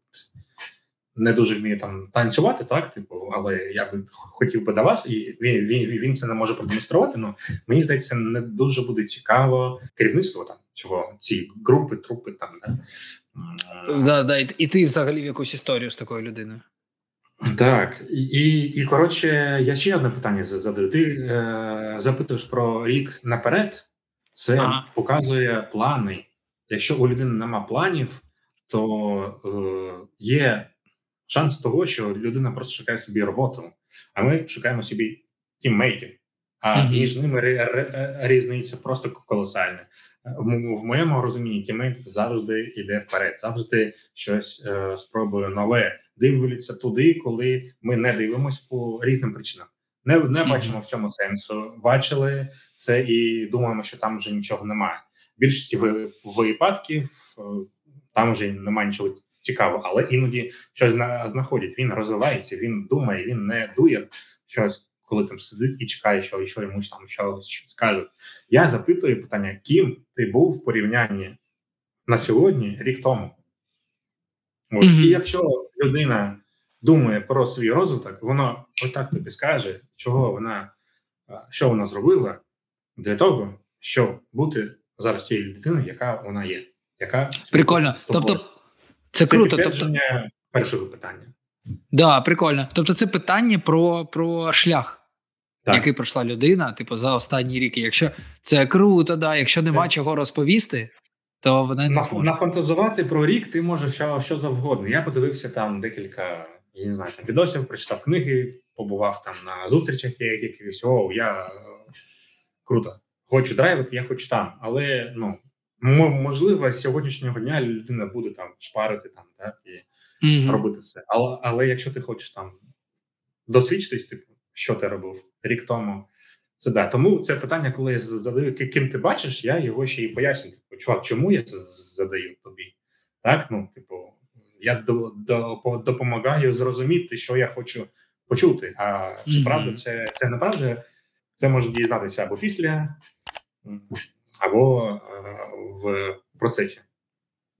[SPEAKER 1] не дуже вмію там танцювати, так типу, але я би хотів би до вас, і він він, він це не може продемонструвати. Ну мені здається, не дуже буде цікаво керівництво там цього ці групи, трупи там. Да?
[SPEAKER 2] Да, да, і ти взагалі в якусь історію з такою людиною.
[SPEAKER 1] Так, і, і коротше, я ще одне питання задаю. Ти е, запитуєш про рік наперед, це ага. показує плани. Якщо у людини нема планів, то е, є шанс того, що людина просто шукає собі роботу, а ми шукаємо собі тіммейтів. А mm-hmm. між ними різниця просто колосальна. В моєму розумінні тіммейт завжди йде вперед, завжди щось е, спробує нове. Дивиться туди, коли ми не дивимося по різним причинам. Не не бачимо в цьому сенсу. Бачили це і думаємо, що там вже нічого немає. В більшості випадків е, там вже немає нічого цікаво, але іноді щось знаходять. Він розвивається, він думає, він не дує щось, коли там сидить і чекає, що що йому там щось скажуть. Я запитую питання, ким ти був в порівнянні на сьогодні, рік тому. Ось mm-hmm. і якщо людина думає про свій розвиток, воно отак тобі скаже, чого вона що вона зробила для того, щоб бути зараз тією людиною, яка вона є. Яка
[SPEAKER 2] прикольно, тобто це, це круто. Тобто
[SPEAKER 1] першого питання.
[SPEAKER 2] Да, прикольно. Тобто, це питання про про шлях, так. який пройшла людина, типу, за останні рік. Якщо це круто, да, якщо нема це... чого розповісти, то вона не
[SPEAKER 1] зможе. нафантазувати про рік ти можеш що, що завгодно. Я подивився там декілька, я не знаю, там відосів, прочитав книги, побував там на зустрічах якихось. О, я круто. Хочу драйвити, я хочу там, але ну можливо, сьогоднішнього дня людина буде там шпарити там, так і mm-hmm. робити це. Але але якщо ти хочеш там досвідчитись, типу, що ти робив рік тому, це да. Тому це питання, коли я задаю, ким ти бачиш, я його ще і пояснюю. Типу, чувак, чому я це задаю тобі? Так, ну, типу, я до, до, допомагаю зрозуміти, що я хочу почути. А чи mm-hmm. правда це це неправда? Це можна дізнатися або після, або е, в процесі.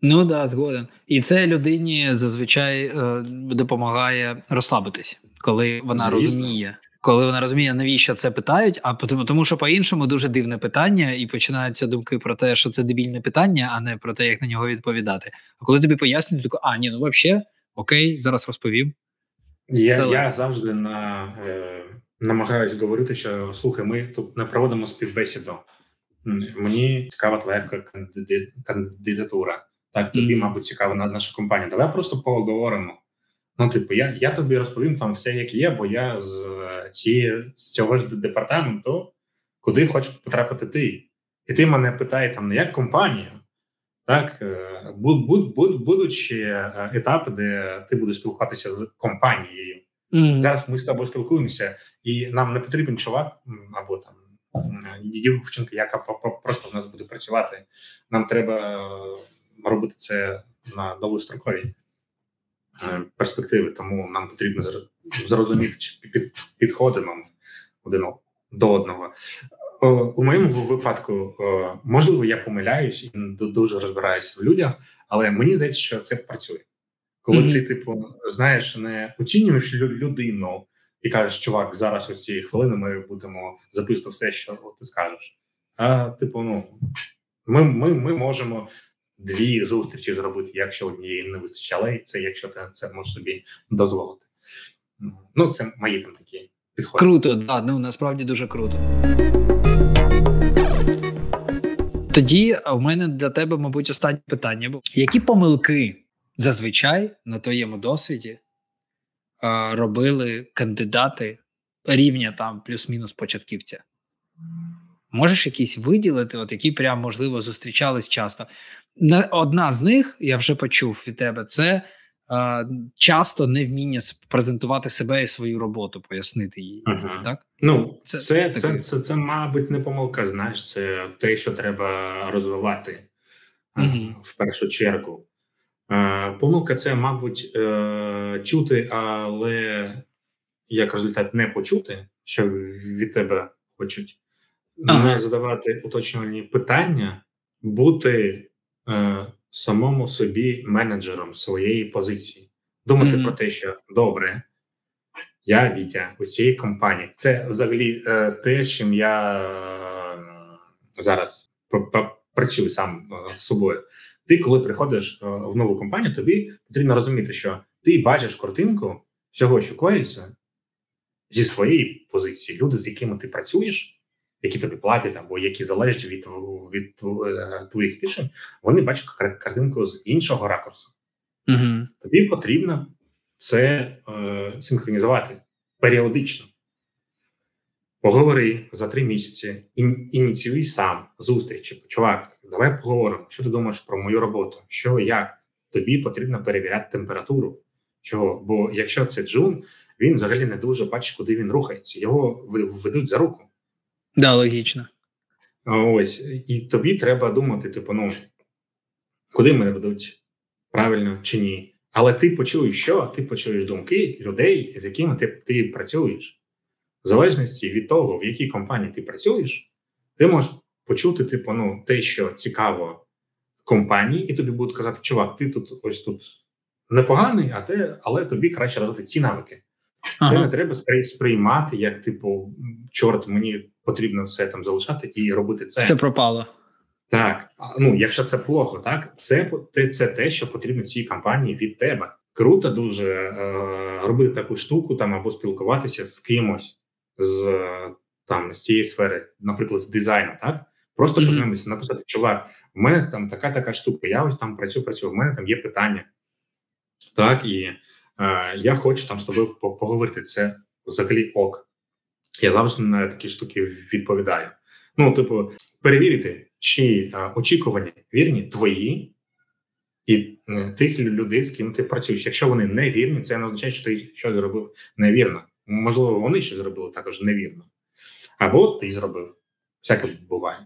[SPEAKER 2] Ну да, згоден. І це людині зазвичай е, допомагає розслабитись, коли вона Звісно. розуміє, коли вона розуміє, навіщо це питають. А тому, тому що по-іншому дуже дивне питання, і починаються думки про те, що це дебільне питання, а не про те, як на нього відповідати. А коли тобі пояснюють, то а ні, ну взагалі, окей, зараз розповім.
[SPEAKER 1] Я я завжди на, е, намагаюся говорити, що слухай, ми тут не проводимо співбесіду. Мені цікава твоя кандидатура. Так, тобі, mm. мабуть, цікава наша компанія. Давай просто поговоримо. Ну, типу, я я тобі розповім там все, як є, бо я з ці, з цього ж департаменту, куди хочеш потрапити ти. І ти мене питає там не як компанію, так буд, буд, буд, будуть ще етапи, де ти будеш спілкуватися з компанією. Mm. Зараз ми з тобою спілкуємося, і нам не потрібен чувак або там дівчинка, яка просто в нас буде працювати. Нам треба робити це на довгостроковій е, перспективи, тому нам потрібно зрозуміти, чи підходимо один до одного. У моєму випадку, можливо, я помиляюсь і дуже розбираюся в людях, але мені здається, що це працює. Коли mm-hmm. ти, типу, знаєш, не оцінюєш людину і кажеш, чувак, зараз у ці хвилини ми будемо записувати все, що ти скажеш. А типу, ну ми, ми, ми можемо дві зустрічі зробити, якщо однієї не вистачало, і це якщо ти це можеш собі дозволити. Ну, це мої там такі підходи.
[SPEAKER 2] Круто, да, ну насправді дуже круто. Тоді у мене для тебе, мабуть, останнє питання. Які помилки зазвичай на твоєму досвіді робили кандидати рівня там плюс-мінус початківця? Можеш якісь виділити, от які прям можливо зустрічались часто. Одна з них, я вже почув від тебе, це е, часто невміння презентувати себе і свою роботу, пояснити її.
[SPEAKER 1] Ага. Так? Ну, це це, це, це, це, це, мабуть, не помилка. Знаєш, це те, що треба розвивати угу. в першу чергу. Е, помилка це, мабуть, е, чути, але як результат не почути, що від тебе хочуть ага. не задавати уточнювальні питання, бути е, самому собі менеджером своєї позиції, думати mm-hmm. про те, що добре, я Вітя у цієї компанії. Це взагалі те, чим я зараз працюю сам з собою. Ти, коли приходиш е, в нову компанію, тобі потрібно розуміти, що ти бачиш картинку всього, що коїться зі своєї позиції. Люди, з якими ти працюєш, які тобі платять, або які залежать від від е, твоїх рішень, вони бачать картинку з іншого ракурсу. Угу. Тобі потрібно це е, синхронізувати періодично. Поговори за три місяці, ініціюй сам зустрічі. Чувак, давай поговоримо. Що ти думаєш про мою роботу? Що як? Тобі потрібно перевіряти температуру. Чого? Бо якщо це джун, він взагалі не дуже бачить, куди він рухається. Його ведуть за руку.
[SPEAKER 2] Да, логічно.
[SPEAKER 1] Ось і тобі треба думати, типу, ну куди мене ведуть правильно чи ні. Але ти почуєш, що ти почуєш думки людей, з якими ти ти працюєш. В залежності від того, в якій компанії ти працюєш, ти можеш почути, типу, ну, те, що цікаво компанії, і тобі будуть казати, чувак, ти тут ось тут непоганий, а те, але тобі краще робити ці навики. Ага. Це не треба сприймати, як типу, чорт, мені потрібно все там залишати і робити це.
[SPEAKER 2] Все пропало.
[SPEAKER 1] Так, ну якщо це плохо, так це це те, що потрібно цій компанії від тебе. Круто дуже е, робити таку штуку там або спілкуватися з кимось з там з цієї сфери, наприклад, з дизайну, так просто mm-hmm. написати: чувак, в мене там така така штука. Я ось там працюю, працюю. В мене там є питання, так і е, я хочу там з тобою поговорити. Це взагалі ок. Я завжди на такі штуки відповідаю. Ну, типу, перевірити, чи а, очікування вірні твої і е, тих людей, з ким ти працюєш. Якщо вони не вірні, це не означає, що ти щось зробив невірно. Можливо, вони щось зробили також невірно. Або ти зробив. Всяке буває.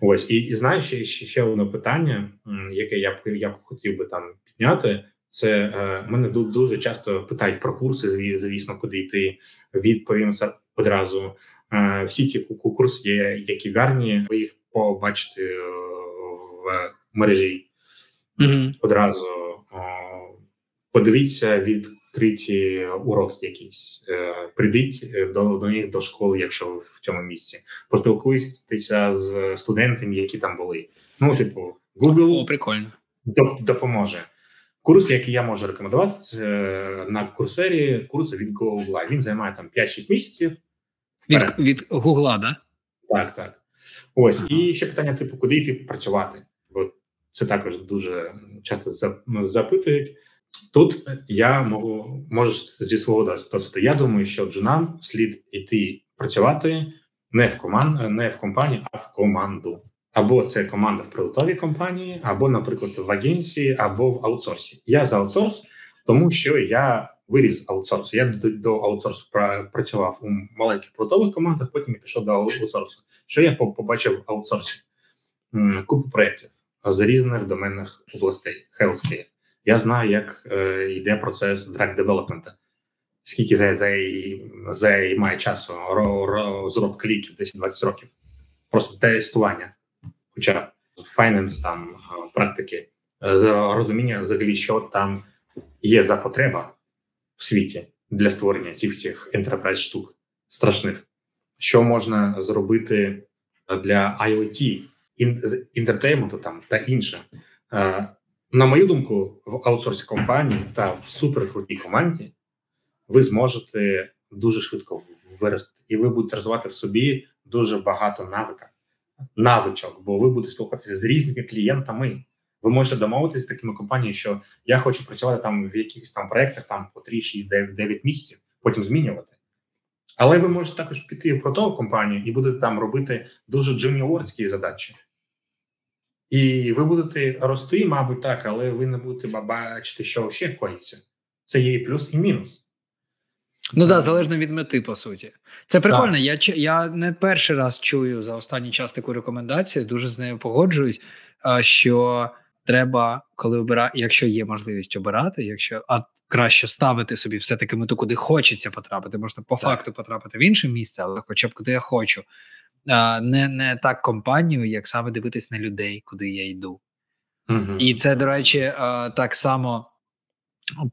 [SPEAKER 1] Ось і і знаєш, ще ще одне питання, яке я б я б хотів би там підняти. Це е, мене дуже часто питають про курси. звісно, куди йти. Відповім одразу. Е, всі ті курси, є, які гарні, ви їх побачите е, в мережі. Mm-hmm. Одразу о, подивіться відкриті уроки якісь. Е, прийдіть до до них до школи, якщо ви в цьому місці. Поспілкуйтеся з студентами, які там були. Ну, типу, Google
[SPEAKER 2] О, прикольно.
[SPEAKER 1] допоможе. Курс, який я можу рекомендувати, це на курсері курси від Google. Він займає там 5-6 місяців.
[SPEAKER 2] Від від Гугла, да?
[SPEAKER 1] Так, так. Ось. Ага. І ще питання: типу, куди йти працювати? Бо це також дуже часто запитують. Тут я можу можу зі свого досвіду. Я думаю, що джунам слід іти працювати не в команд, не в компанії, а в команду. Або це команда в продуктовій компанії, або, наприклад, в агенції, або в аутсорсі. Я за аутсорс, тому що я виріс аутсорсу. Я до, до аутсорсу працював у маленьких продуктових командах, потім я пішов до аутсорсу. Що я побачив в аутсорсі? Купу проєктів з різних доменних областей. Healthcare. Я знаю, як е, йде процес drug development. Скільки займає часу розробка ліків 10-20 років. Просто тестування хоча файненс там практики, е, розуміння взагалі, що там є за потреба в світі для створення цих всіх enterprise штук страшних, що можна зробити для IoT, інтертейменту там та інше. На мою думку, в аутсорсі компанії та в суперкрутій команді ви зможете дуже швидко вирости, і ви будете розвивати в собі дуже багато навика навичок, бо ви будете спілкуватися з різними клієнтами. Ви можете домовитися з такими компаніями, що я хочу працювати там в якихось там проектах там по 3, 6, 9, 9 місяців, потім змінювати. Але ви можете також піти в продову компанію і будете там робити дуже джуніорські задачі. І ви будете рости, мабуть, так, але ви не будете бачити, що ще коїться. Це є і плюс, і мінус.
[SPEAKER 2] Ну так, залежно від мети, по суті. Це прикольно. Я я не перший раз чую за останній час таку рекомендацію, дуже з нею погоджуюсь. Що треба, коли обирати, якщо є можливість обирати, якщо а краще ставити собі все-таки мету, куди хочеться потрапити. Можна по так. факту потрапити в інше місце, але хоча б куди я хочу. Не не так компанію, як саме дивитись на людей, куди я йду. Угу. І це, до речі, так само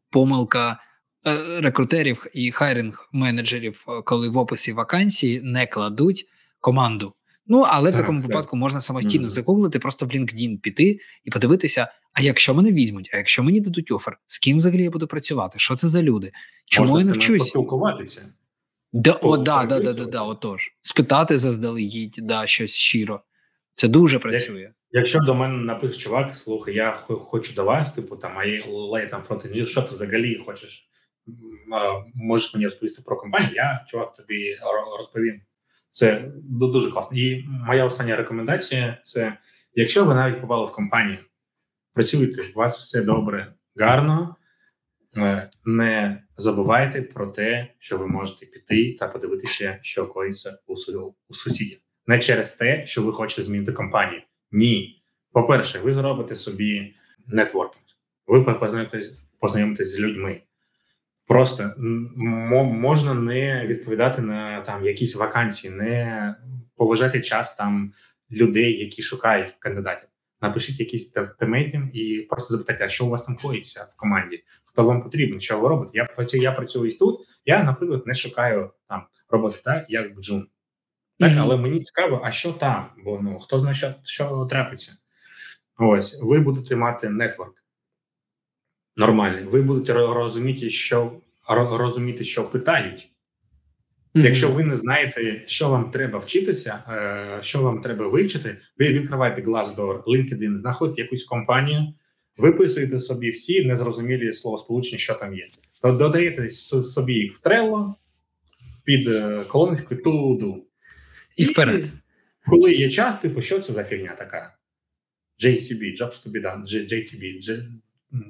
[SPEAKER 2] помилка. Е, рекрутерів і хайринг менеджерів, е, коли в описі вакансії не кладуть команду. Ну але в такому так. випадку можна самостійно mm-hmm. загуглити, просто в LinkedIn піти і подивитися: а якщо мене візьмуть, а якщо мені дадуть офер, з ким взагалі я буду працювати? Що це за люди? Чому можна я навчусь?
[SPEAKER 1] поспілкуватися?
[SPEAKER 2] Да, о, да, да, да, да, да, отож. Спитати заздалегідь, да, щось щиро. Це дуже працює.
[SPEAKER 1] Якщо до мене напише чувак, слухай, я хочу до вас, типу там, а є там фронт що ти взагалі хочеш можеш мені розповісти про компанію, я чувак тобі розповім. Це дуже класно. І моя остання рекомендація це: якщо ви навіть попали в компанію, працюйте, у вас все добре, гарно. Е, не забувайте про те, що ви можете піти та подивитися, що коїться у у сусідів. Не через те, що ви хочете змінити компанію. Ні. По-перше, ви зробите собі нетворкінг, ви познайомитесь з людьми. Просто можна не відповідати на там якісь вакансії, не поважати час там людей, які шукають кандидатів. Напишіть якийсь темейтинг і просто запитайте, а що у вас там коїться в команді? Хто вам потрібен? Що ви робите? Я працюю, я працюю і тут. Я, наприклад, не шукаю там роботи, так як бджун. Так, але мені цікаво, а що там? Бо ну хто знає, що, що трапиться. Ось ви будете мати нетворк нормальний, ви будете розуміти, що розуміти, що питають. Mm-hmm. Якщо ви не знаєте, що вам треба вчитися, е, що вам треба вивчити, ви відкриваєте Glassdoor, LinkedIn, знаходите якусь компанію, виписуєте собі всі незрозумілі словосполучення, що там є. Додаєте собі їх в Trello під е, колоночкою туду.
[SPEAKER 2] І вперед.
[SPEAKER 1] коли є час, типу, що це за фігня така? JCB, Jobs to be done, JTB,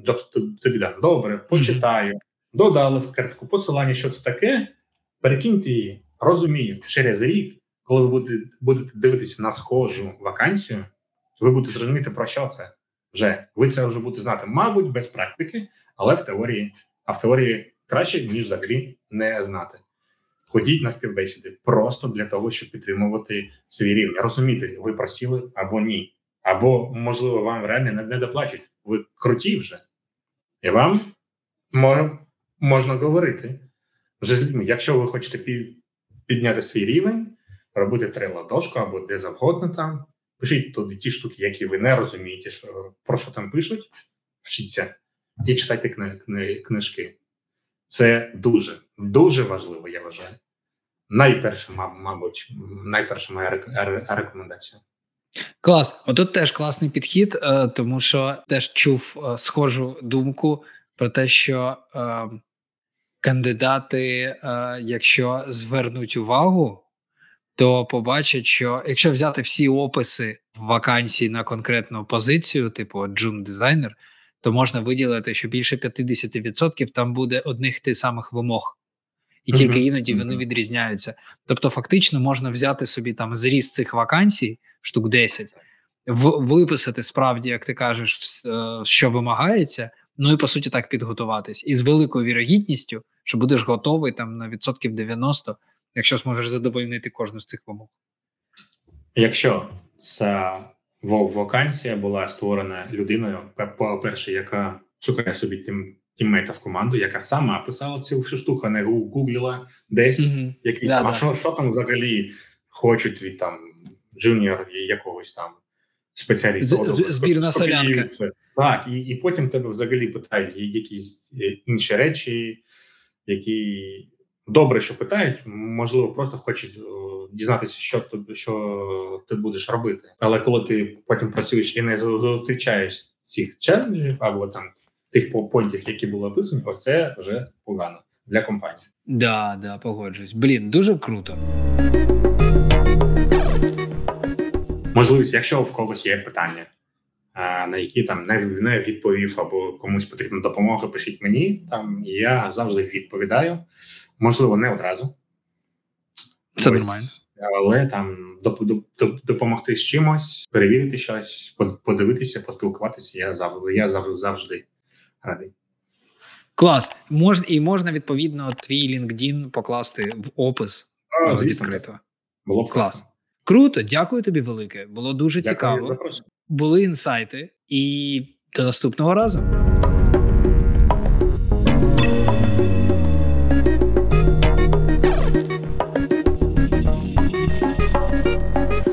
[SPEAKER 1] Jobs to be done. Добре, почитаю. Додали в картку посилання, що це таке. Перекиньте її, розумію, через рік, коли ви будете, дивитися на схожу вакансію, ви будете зрозуміти, про що це вже. Ви це вже будете знати, мабуть, без практики, але в теорії, а в теорії краще, ніж взагалі не знати. Ходіть на співбесіди просто для того, щоб підтримувати свій рівень. Розуміти, ви просіли або ні. Або, можливо, вам реально не, не доплачуть. Ви круті вже. І вам можна говорити вже з людьми. Якщо ви хочете підняти свій рівень, робити трейлодошку або де завгодно там, пишіть туди ті штуки, які ви не розумієте, що, про що там пишуть, вчіться і читайте кни, кни, книжки. Це дуже, дуже важливо, я вважаю. Найперша, мабуть, найперша моя рекомендація.
[SPEAKER 2] Клас, отут теж класний підхід, е, тому що теж чув е, схожу думку про те, що е, кандидати, якщо звернуть увагу, то побачать, що якщо взяти всі описи вакансій на конкретну позицію, типу джун дизайнер, то можна виділити, що більше 50% там буде одних тих самих вимог. І тільки іноді вони відрізняються. Тобто, фактично можна взяти собі там зріст цих вакансій, штук 10, в, виписати справді, як ти кажеш, е, що вимагається, ну і по суті так підготуватись. І з великою вірогідністю, що будеш готовий там на відсотків 90, якщо зможеш задовольнити кожну з цих вимог.
[SPEAKER 1] Якщо ця вакансія була створена людиною, по перше, яка шукає собі тим тіммейта в команду, яка сама писала цю всю штуку, а не гуглила десь mm-hmm. якийсь да, там. А що що там взагалі хочуть від там junior якогось там спеціаліста?
[SPEAKER 2] Збірна солянка.
[SPEAKER 1] Так, і і потім тебе взагалі питають якісь е, інші речі, які добре, що питають, можливо, просто хочуть дізнатися, що ти, що ти будеш робити. Але коли ти потім працюєш і не зустрічаєш цих challenge ів або там тих point ів, які були описані, оце вже погано для компанії.
[SPEAKER 2] Да, да, погоджуюсь. Блін, дуже круто.
[SPEAKER 1] Можливість, якщо в когось є питання, на які там не, не відповів або комусь потрібна допомога, пишіть мені. Там я завжди відповідаю. Можливо, не одразу.
[SPEAKER 2] Це Ось, нормально.
[SPEAKER 1] Але там допомогти з чимось, перевірити щось, подивитися, поспілкуватися. Я завжди я завжди радий.
[SPEAKER 2] Клас. Мож, і можна відповідно твій LinkedIn покласти в опис
[SPEAKER 1] а, відкрито. Було б
[SPEAKER 2] клас. Круто, дякую тобі велике. Було дуже дякую цікаво. Були інсайти, і до наступного разу.